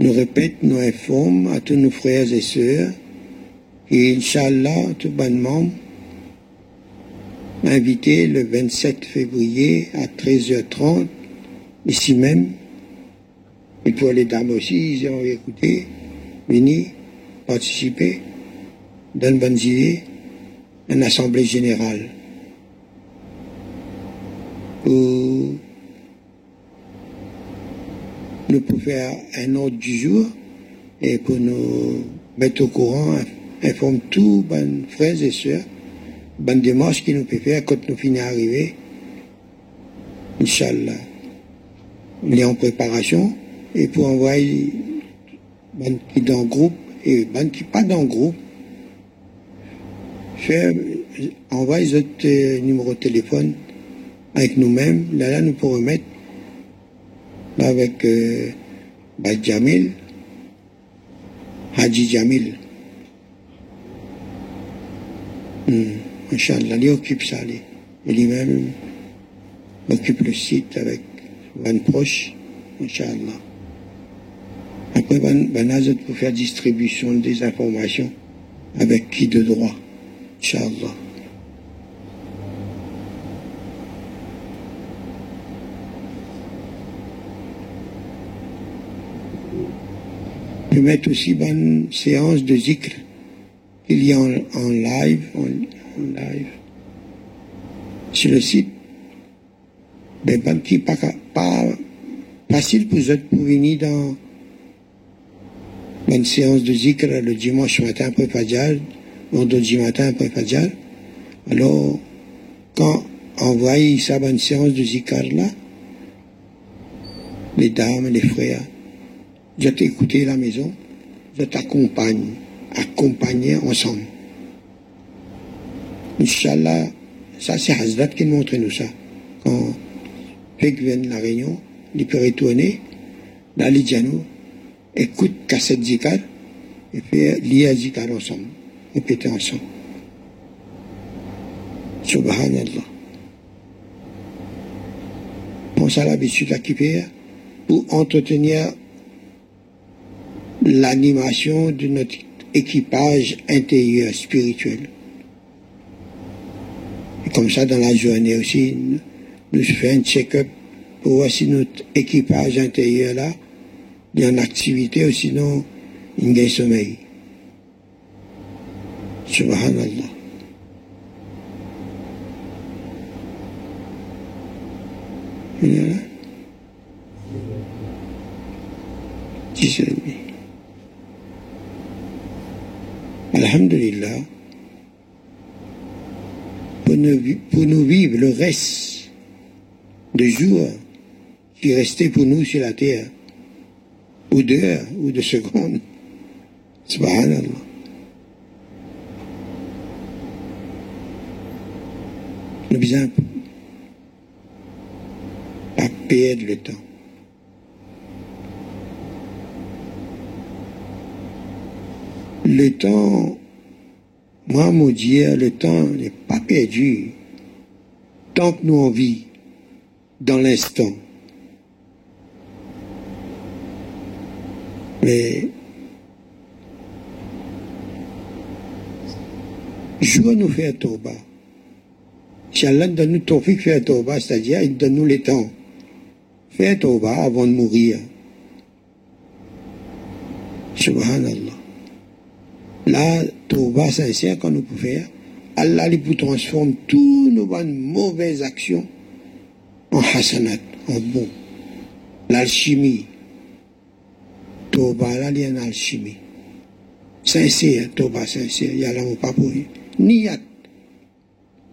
nous répète, nous informe à tous nos frères et sœurs, et Inch'Allah, tout bonnement, invité le 27 février à 13h30, ici même, et pour les dames aussi, ils ont écouté, venir, participer, donner bonnes idées, une assemblée générale. Pour nous pour faire un ordre du jour et pour nous mettre au courant, informer tous les frères et sœurs, bonne démarche qui nous peut faire quand nous finissons d'arriver. Inch'Allah. On est en préparation et pour envoyer qui dans le groupe et qui pas dans le groupe, faire, envoyer notre euh, numéro de téléphone avec nous-mêmes. Là, là, nous pourrons mettre avec euh, Jamil, Haji Jamil. Hmm. Inch'Allah, il occupe ça. Lui. Lui-même occupe le site avec un proche, Inch'Allah. Après, ben pour faire distribution des informations avec qui de droit, Inch'Allah. Je mettre aussi bonne séance de zikr qu'il y a en, live, sur le site. Mais qui pas, pas facile pour vous pour venir dans une séance de zikr le dimanche matin après Fajr, vendredi matin après Fajr. Alors, quand on voit ça, bonne séance de zikr là, les dames, les frères, je t'écouter à la maison, je t'accompagne, accompagner ensemble. Inch'Allah, ça c'est Hazrat qui montre nous ça. Quand Pek vient de la réunion, il peut retourner, dans les écoute cassette zikar, et faire lire zikar ensemble, répéter ensemble. Subhanallah. Pense à l'habitude à faire pour entretenir l'animation de notre équipage intérieur spirituel. Comme ça, dans la journée aussi, nous faisons un check-up pour voir si notre équipage intérieur là, est en activité ou sinon il y a sommeil. Subhanallah. Il y a là? Alhamdulillah, pour nous, vivre le reste de jours qui restait pour nous sur la terre, ou d'heures, ou de secondes. Subhanallah. Nous besoin pas perdre le temps. Le temps, moi, mon Dieu, le temps n'est pas perdu tant que nous en vit dans l'instant. Mais je veux nous faire Toba. Si Allah donne nous tawfiq faire Toba, c'est-à-dire il donne nous les temps. Faire Toba avant de mourir. Subhanallah. La Toba sincère qu'on nous peut faire, Allah lui transforme toutes nos bonnes mauvaises actions en hasanat, en bon. L'alchimie. Toba, là, il alchimie. Sincère, Toba sincère, il y a l'amour pas pour lui. Niyat.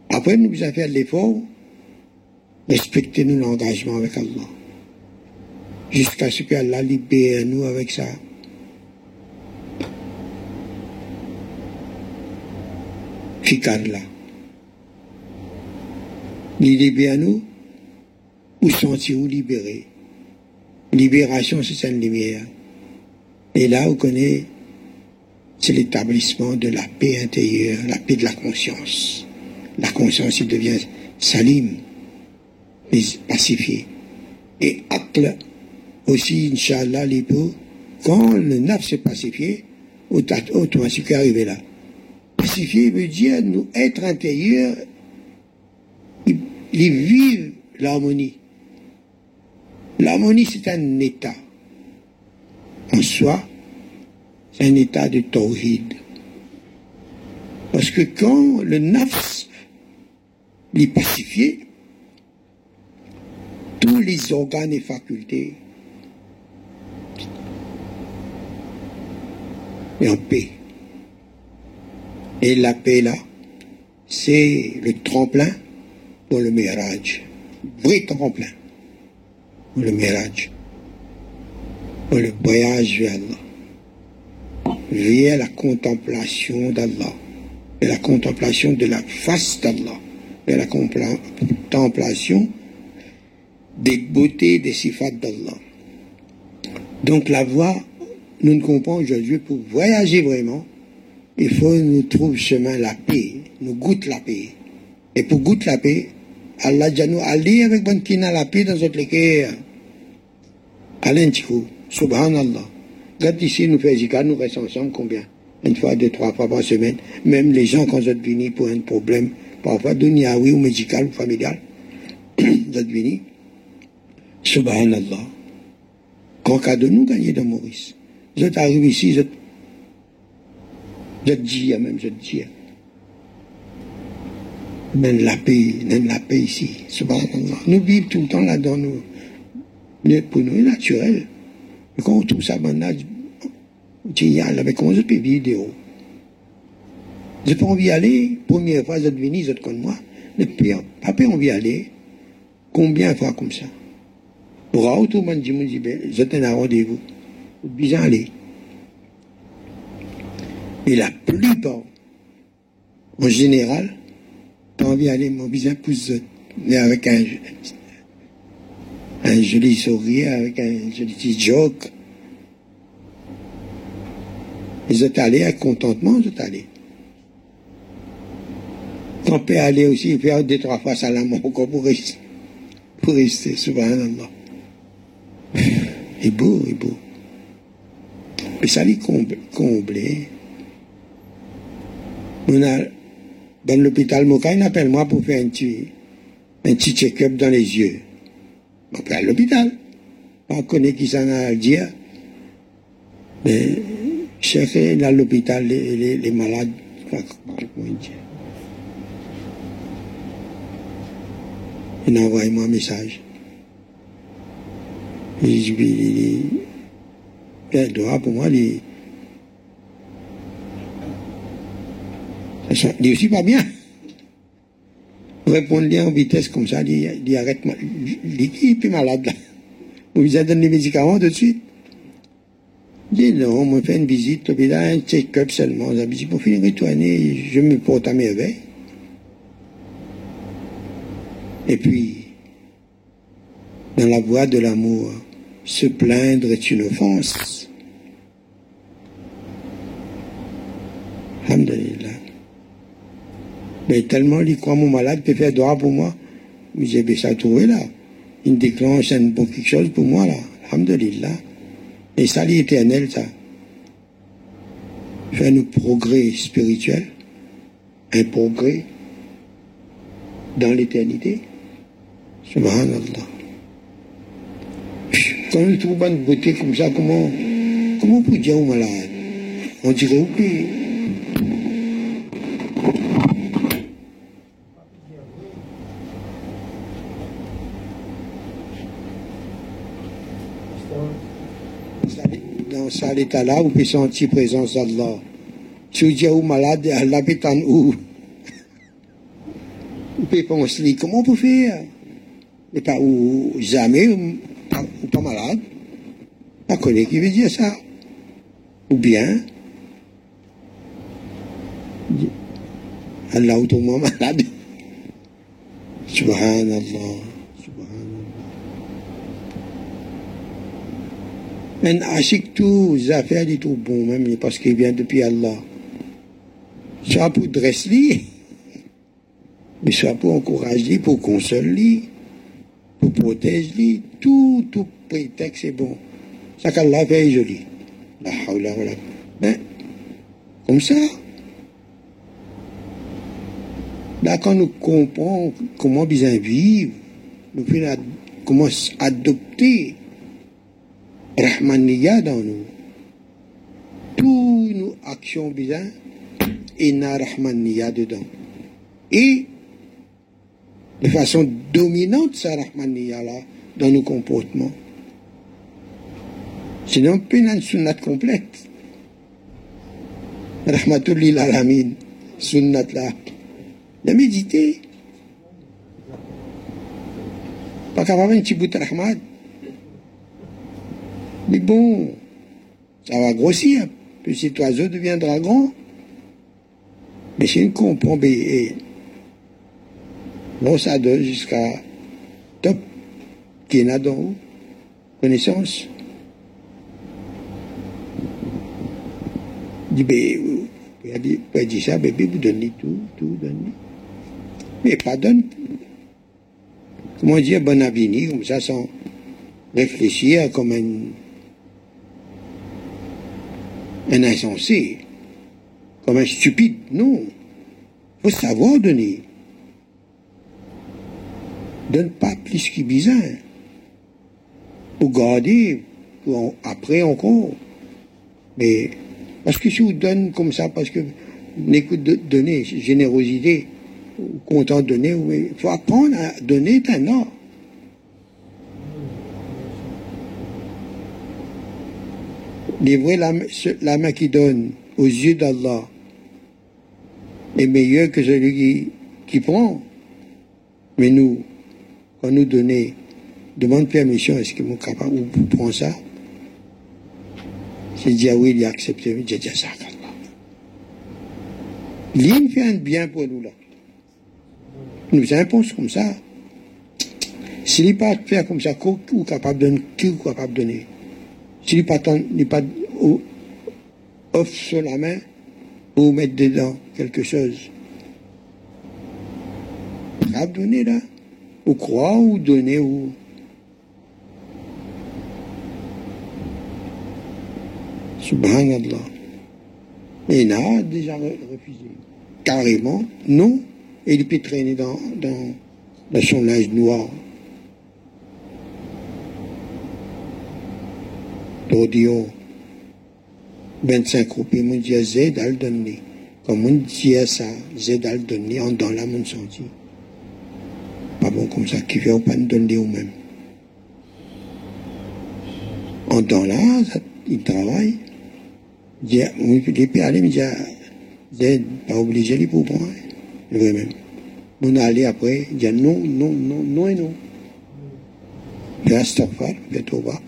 Après, nous avons fait l'effort, respecter nous l'engagement avec Allah. Jusqu'à ce qu'Allah libère nous avec ça. Ficar-là. Il libère nous, ou sentir-vous libérés. Libération, c'est une lumière. Et là, vous connaissez, c'est l'établissement de la paix intérieure, la paix de la conscience. La conscience, il devient salim, pacifié. Et acte aussi, Inch'Allah, les quand le naf s'est pacifié, automatiquement arrivé là. Pacifié veut dire nous être intérieur, il, vivre l'harmonie. L'harmonie, c'est un état. En soi, c'est un état de tawhid. Parce que quand le nafs est pacifié, tous les organes et facultés sont en paix. Et la paix là, c'est le tremplin pour le mirage. Vrai tremplin le mirage, pour le voyage vers Allah, vers la contemplation d'Allah, et la contemplation de la face d'Allah, et la contemplation des beautés des sifat d'Allah. Donc la voie, nous ne comprenons aujourd'hui, pour voyager vraiment, il faut nous trouver chemin la paix, nous goûter la paix. Et pour goûter la paix, Allah nous aller avec bonne la paix dans notre cœur. Alain subhanallah. Regarde ici, nous faisons nous restons ensemble combien? Une fois, deux, trois fois par semaine. Même les gens, quand ils sont venus pour un problème, parfois oui ou médical ou familial, ils sont venus. Subhanallah. Quand cas de nous gagner dans Maurice. Vous êtes ici, vous êtes, vous êtes dit, même, vous êtes dit. Même la paix, même la paix ici. Subhanallah. Nous vivons tout le temps là-dedans, pour nous, c'est naturel. On trouve ça maintenant, génial, avec 11 autres vidéo. J'ai pas envie d'aller, première fois, venus, vous êtes comme moi. Mais pire, pas envie d'aller. Combien de fois comme ça? Pour autre, monde dit, dit, ben, êtes un rendez-vous. Vous bien aller. Et la plupart, en général, pas envie d'aller, mon besoin pousse, mais avec un, un joli sourire avec un joli petit joke. Ils sont allés avec contentement, ils sont allés. Quand peut aller aussi, faire deux, trois fois salam encore pour rester, pour rester, subhanallah. Il est beau, il est beau. Mais ça lui comblé. On a, dans l'hôpital Moka, il appelle moi pour faire un petit, un petit check-up dans les yeux. On peut à l'hôpital. On connaît qui s'en a à dire. Mais chercher dans l'hôpital les, les, les malades. Il a envoyé moi un message. Il dit, il doit pour moi, il dit aussi pas bien répondre en vitesse comme ça, il, dit arrête, il est plus malade là. Vous avez donné les médicaments tout de suite? Il dit non, on fait une visite, l'hôpital, un check-up seulement. Il dit pour finir retourner, je me porte à merveille. Et puis, dans la voie de l'amour, se plaindre est une offense. Mais tellement il croit mon malade peut faire droit pour moi? Mais j'ai ça trouvé là. Il déclenche un bon quelque chose pour moi là. Alhamdulillah. Et ça, l'éternel, ça. Fait un progrès spirituel, un progrès dans l'éternité. Subhanallah. Quand on trouve une beauté comme ça, comment, comment on peut dire aux malades On dirait oublié. Dans cet état-là, vous pouvez sentir présence d'Allah. Si vous dites aux malades, Allah est en où? Vous pouvez penser, comment peut faire? Mais pas où jamais pas malade. Pas connu qui veut dire ça. Ou bien, Allah ou moi malade. Subhanallah. Subhanallah. Un achik tout, affaires dit tout bon, même parce qu'il vient depuis Allah. Soit pour dresser, mais soit pour encourager, pour consoler pour protéger tout, prétexte est bon. Ça qu'Allah fait est joli. La hawla wa la. Ben, comme ça. Là, quand nous comprenons comment bien vivre, nous pouvons comment adopter Rahmaniya dans nous. Toutes nos actions bien, et na Rahmaniya dedans. Et de façon dominante, sa Rahmaniya là, dans nos comportements. Sinon, une sunnat complète. Rahmatullah alamin, sunnat là. La méditer. Pas capable un petit bout de rahmat. Mais bon, ça va grossir. Puis cet oiseau deviendra grand. Mais comprend bien, Bon, ça donne jusqu'à top, qui est dans connaissance. Dit, ben, pouvez dire ça, bébé, vous donnez tout, tout, donnez. Mais pas donne. Comment dire, bon avenir, comme ça, sans réfléchir comme un, un insensé, comme un stupide. Non. Il faut savoir donner donne pas plus qu'il besoin. Pour garder, pour après encore. Mais, parce que si vous donne comme ça, parce que n'écoute de donner, générosité, content de donner, il faut apprendre à donner un an. Livrer main qui donne aux yeux d'Allah est meilleur que celui qui, prend. Mais nous, quand nous donnez, demande permission, est-ce que vous capable, vous prenez ça? J'ai dit, ah oui, il a accepté, j'ai dit, ça, L'île fait un bien pour nous là. Nous impose comme ça. S'il n'est pas faire comme ça, qui est capable de donner Qui est capable de donner? N'est pas, pas offre sur la main, ou mettre dedans quelque chose. Capable de donner là ou croire ou donner ou. Subhanallah. Et il a déjà refusé. Carrément, non. Et il peut traîner dans, dans, dans son linge noir. L'audio, 25 roupies, mon Dieu, al donner. Comme on dit ça, al donner, en dans la mon senti pas bon comme ça, qui vient pas nous donner ou même. En temps là, il travaille. Il peut aller, mais il pas obligé de pour prendre. même. On a allé après, il dit non, non, non, non et non. Puis à ce bientôt va.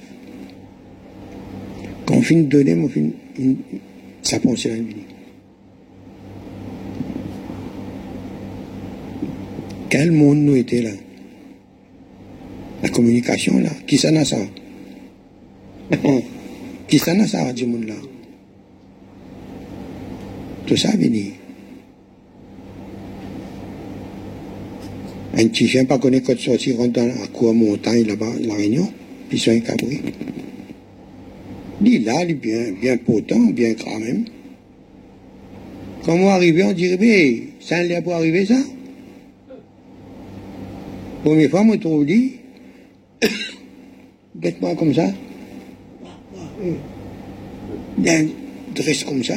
Quand on finit de donner, on finit, ça pense à vie. Quel monde nous était là? La communication là. Qui ça n'a ça? Qui ça n'a ça du monde là? Tout ça venu. Un petit chien pas connaît quand sortir rentre dans la cour montagne là-bas, la Réunion, puis sont un est bien, bien potent, bien quand même. Comment arriver, on dirait, mais ça n'est pour arriver ça? Première fois, je trouve dit, moi comme ça. Bien, dresse comme ça.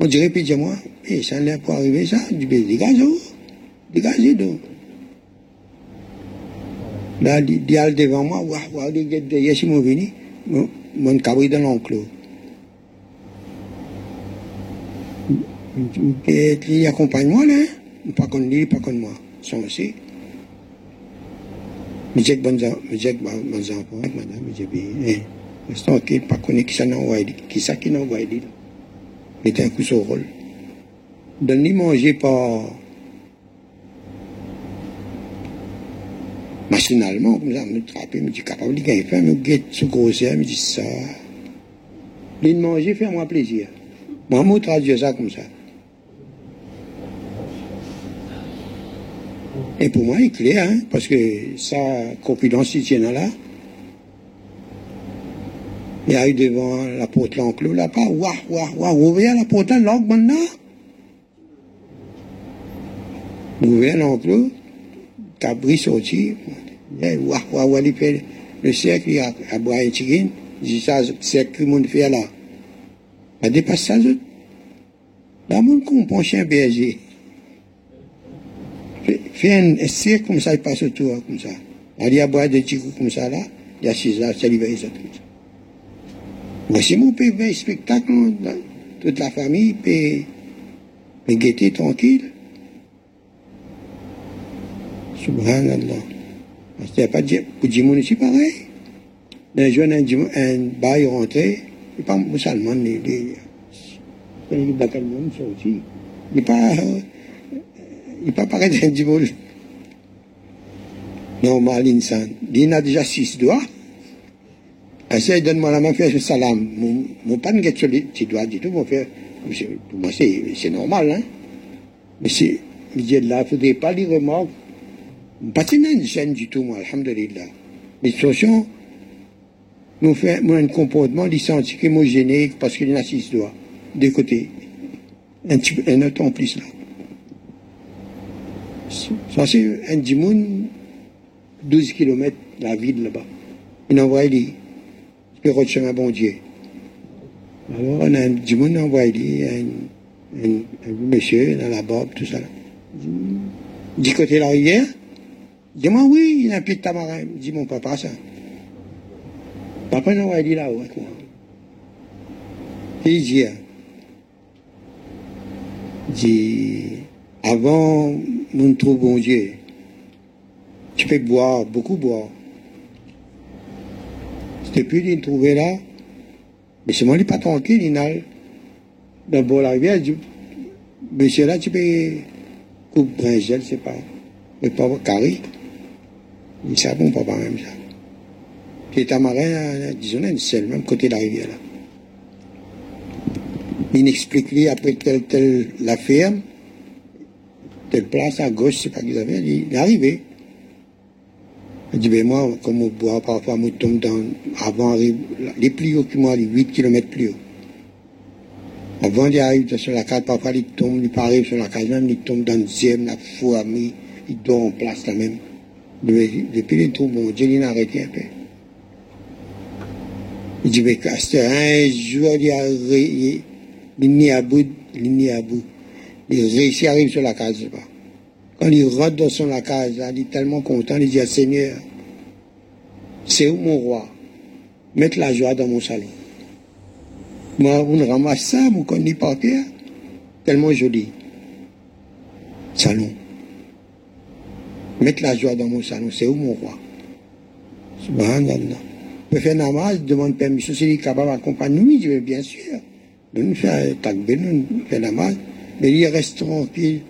On dirait, puis dis-moi, mais ça n'est pour arriver ça? Je dis, dégagez, dégagez donc. Là, il y a devant moi, waouh, waouh, il y a des gens qui venu, mon cabri dans l'enclos. Il accompagne moi là, pas comme lui, pas comme moi, aussi. Mais j'ai madame, j'ai dit, c'est tranquille, pas qui ça n'a qui ça qui n'a un coup son rôle. Machinalement, comme ça, me trapper, me dit capable de gagner faim, me guette ce grossier, me dit ça. de manger, fait moi plaisir. Moi, je traduis ça comme ça. Et pour moi, il est clair, hein, parce que sa confidence, il tient là. Il y a eu devant la porte l'enclos, là, pas, waouh, waouh, waouh, ouvrir la porte l'enclos maintenant? Ouvrir l'enclos, cabri sorti, fait le cercle, a boire un chicken, il dit ça, cercle que monde fait là. Il dépasse ça, là, le monde comprend chien berger. Fais un cercle comme ça, il passe autour, comme ça. Il y a des petits coups comme ça, là, il y a six ans, ça lui va comme ça. Voici mon peut un spectacle, toute la famille peut, peut guetter tranquille. Subhanallah. Parce qu'il n'y a pas pour aussi pareil. Les jeunes, un, bail rentré, il pas musulman, il est, il est, il n'est pas, il pas pareil d'un Djimoun. Normal, insan. Il a déjà six doigts. Essaye, donne-moi la main, fais un salam. Mon, mon pas ne sur les petits doigts du tout, mon frère. Pour moi, c'est normal, hein. Mais c'est, il dit là, il faudrait pas les remarques pas une gêne du tout, moi, alhamdulillah. Mais attention, nous faisons un comportement licencié homogénéique parce qu'il y a six doigts, de côté. Un, un autre en plus là. Ça, c'est un djimoun, 12 km la ville là-bas. Il envoie les le chemin bon Dieu. Alors, on a un djimoun envoyé un, un, un, monsieur dans la barbe, tout ça. Du côté de la rivière, Dis-moi, oui, il a pied de tamarin. Dis mon papa ça. Papa n'a pas dit là-haut avec moi. Il dit, dit, avant, nous trouve bon Dieu. Tu peux boire, beaucoup boire. Depuis qu'il trouvé là, mais c'est moi, il n'est pas tranquille, il n'a d'abord la rivière, monsieur là, tu peux couper un gel, c'est pas, mais pas carré. Il ça bon papa même ça. Qui est marin, disons, c'est le même côté de la rivière là. Il explique après telle, telle la ferme, telle place à gauche, je sais pas qu'ils avaient, il est arrivé. Il dit, ben moi, comme on boit parfois, je tombe dans, avant, les plus hauts que moi, les 8 km plus haut. Avant d'arriver sur la case, parfois il tombe, il paraît sur la case même, il tombe dans le deuxième, la foi, il dort en place là même. Depuis les trous, bon Dieu, il arrêté un peu. Il dit, mais Castor, un jour, il a a bout, il bout. Il réussit à arriver sur la case, pas. Quand il rentre dans son la case, il est tellement content, il dit, ah, Seigneur, c'est où mon roi? Mettre la joie dans mon salon. Moi, on ramasse ça, on connaît par terre, tellement joli. Salon mettre la joie dans mon salon, c'est où mon roi? Subhanallah. Je faire namaz, demande permission, s'il est capable d'accompagner nous, je veux bien sûr. De nous faire takbir, nous faire namaz. Mais il reste tranquille,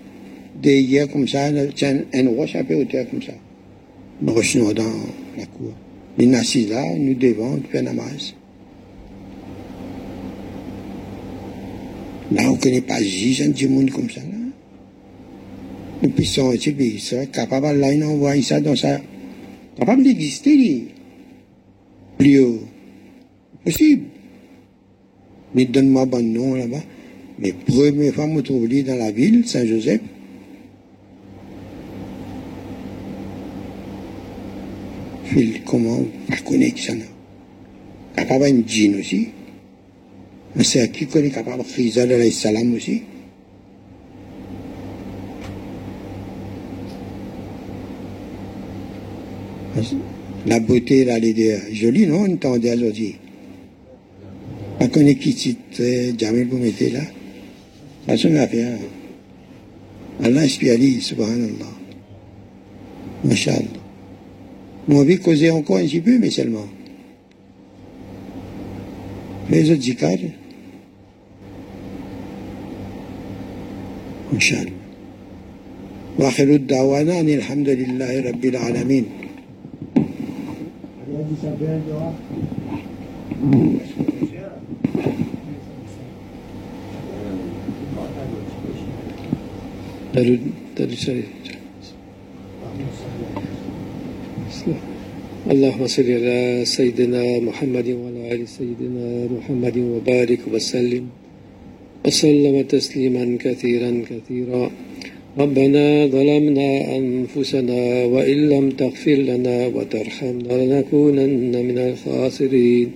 derrière comme ça, tiens, un roche un peu hauteur comme ça. Roche noire dans la cour. Il est assis là, nous devons faire namaz. Là, on ne connaît pas juste un monde comme ça. Là puissions utiliser ça, capable de envoyer ça dans ça, capable d'exister, plus haut. Possible. Mais donne-moi bon nom là-bas. Mais première fois, me trouve dans la ville, Saint-Joseph. Phil, comment, je connais ça Capable une djinn aussi. Mais c'est qui connaît capable Khizal alayhi salam aussi. La beauté, là, elle est jolie, non? On tendait aujourd'hui. Pas qu'on qui cite Jamil vous mettez là. Ça son affaire. Allah inspire subhanallah. Masha'Allah. Moi, envie de causer encore un petit peu, mais seulement. Les autres zikar. Inch'Allah. واخر الدعوانا ان الحمد لله رب العالمين اللهم صل على سيدنا محمد وعلى ال سيدنا محمد وبارك وسلم وسلم تسليما كثيرا كثيرا ربنا ظلمنا أنفسنا وإن لم تغفر لنا وترحمنا لنكونن من الخاسرين.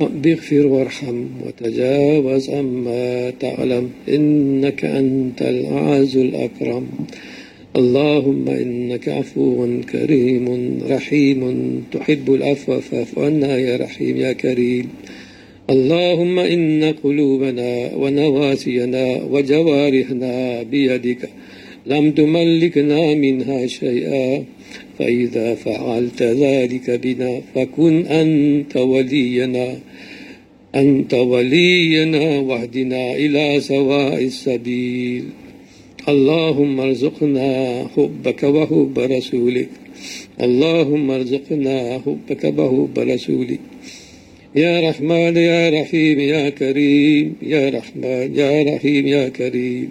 رب اغفر وارحم وتجاوز عما تعلم إنك أنت الأعز الأكرم. اللهم إنك عفو كريم رحيم. تحب العفو فاعف عنا يا رحيم يا كريم. اللهم إن قلوبنا ونواسينا وجوارحنا بيدك لم تملكنا منها شيئا فإذا فعلت ذلك بنا فكن أنت ولينا أنت ولينا واهدنا إلى سواء السبيل. اللهم ارزقنا حبك وحب رسولك. اللهم ارزقنا حبك وحب رسولك. يا رحمن يا رحيم يا كريم يا رحمن يا رحيم يا كريم.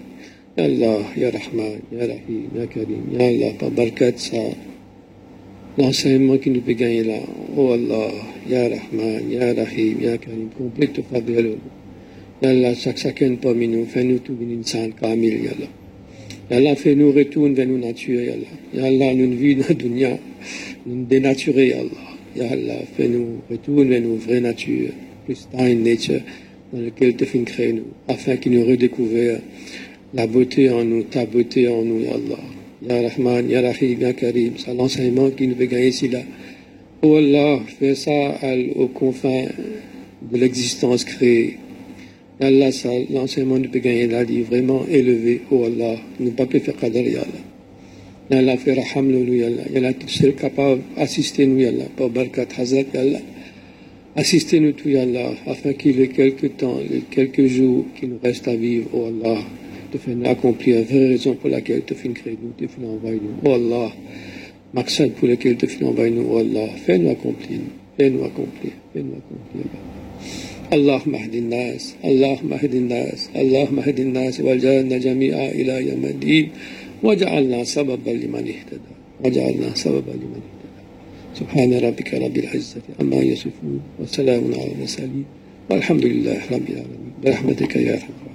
يا الله يا رحمن يا رحيم يا كريم يا الله ببركة سا l'enseignement qui nous peut gagner là. Oh Allah, Ya Rahman, Ya Rahim, Ya Karim, complète fadl. Ya Allah, chaque chacun parmi nous, fais-nous tout une insan kamil, Ya Allah. Ya Allah, fais-nous retourner vers nos natures, Ya Allah. Ya Allah, nous vivons dans la dunya, nous dénaturer, Ya Allah. Ya Allah, fais-nous retourner vers nos vraies natures, pristine nature, dans laquelle tu fais créer nous, afin qu'il nous redécouvre la beauté en nous, ta beauté en nous, Ya Allah. Ya Rahman, Ya Rahim, Ya Karim, c'est l'enseignement qui nous fait gagner ici là. Oh Allah, fais ça aux confins de l'existence créée. Allah, ça, l'enseignement nous peut gagner là, dit vraiment élevé. Oh Allah, nous pas pu faire qadar, Ya Allah. Allah, fais raham nous, Ya Allah. Ya Allah, tu seul capable d'assister nous, Ya Allah. Par barkat hazak, Ya Allah. Assistez-nous tout, Ya Allah, afin qu'il y ait quelques temps, quelques jours qui nous restent à vivre, oh Allah تفن اكمبلي هذا ريزون بو لاكيل تفن كريدو تفن انفاي نو والله ماكسان بو لاكيل تفن انفاي نو والله فين اكومبلي فين اكومبلي فين اكومبلي اللهم اهد الناس اللهم اهد الناس اللهم اهد الناس وجعلنا جميعا إلى يوم الدين وجعلنا سببا لمن اهتدى وجعلنا سببا لمن اهتدى سبحان ربك رب العزه عما يصفون وسلام على المرسلين والحمد لله رب العالمين برحمتك يا ارحم الراحمين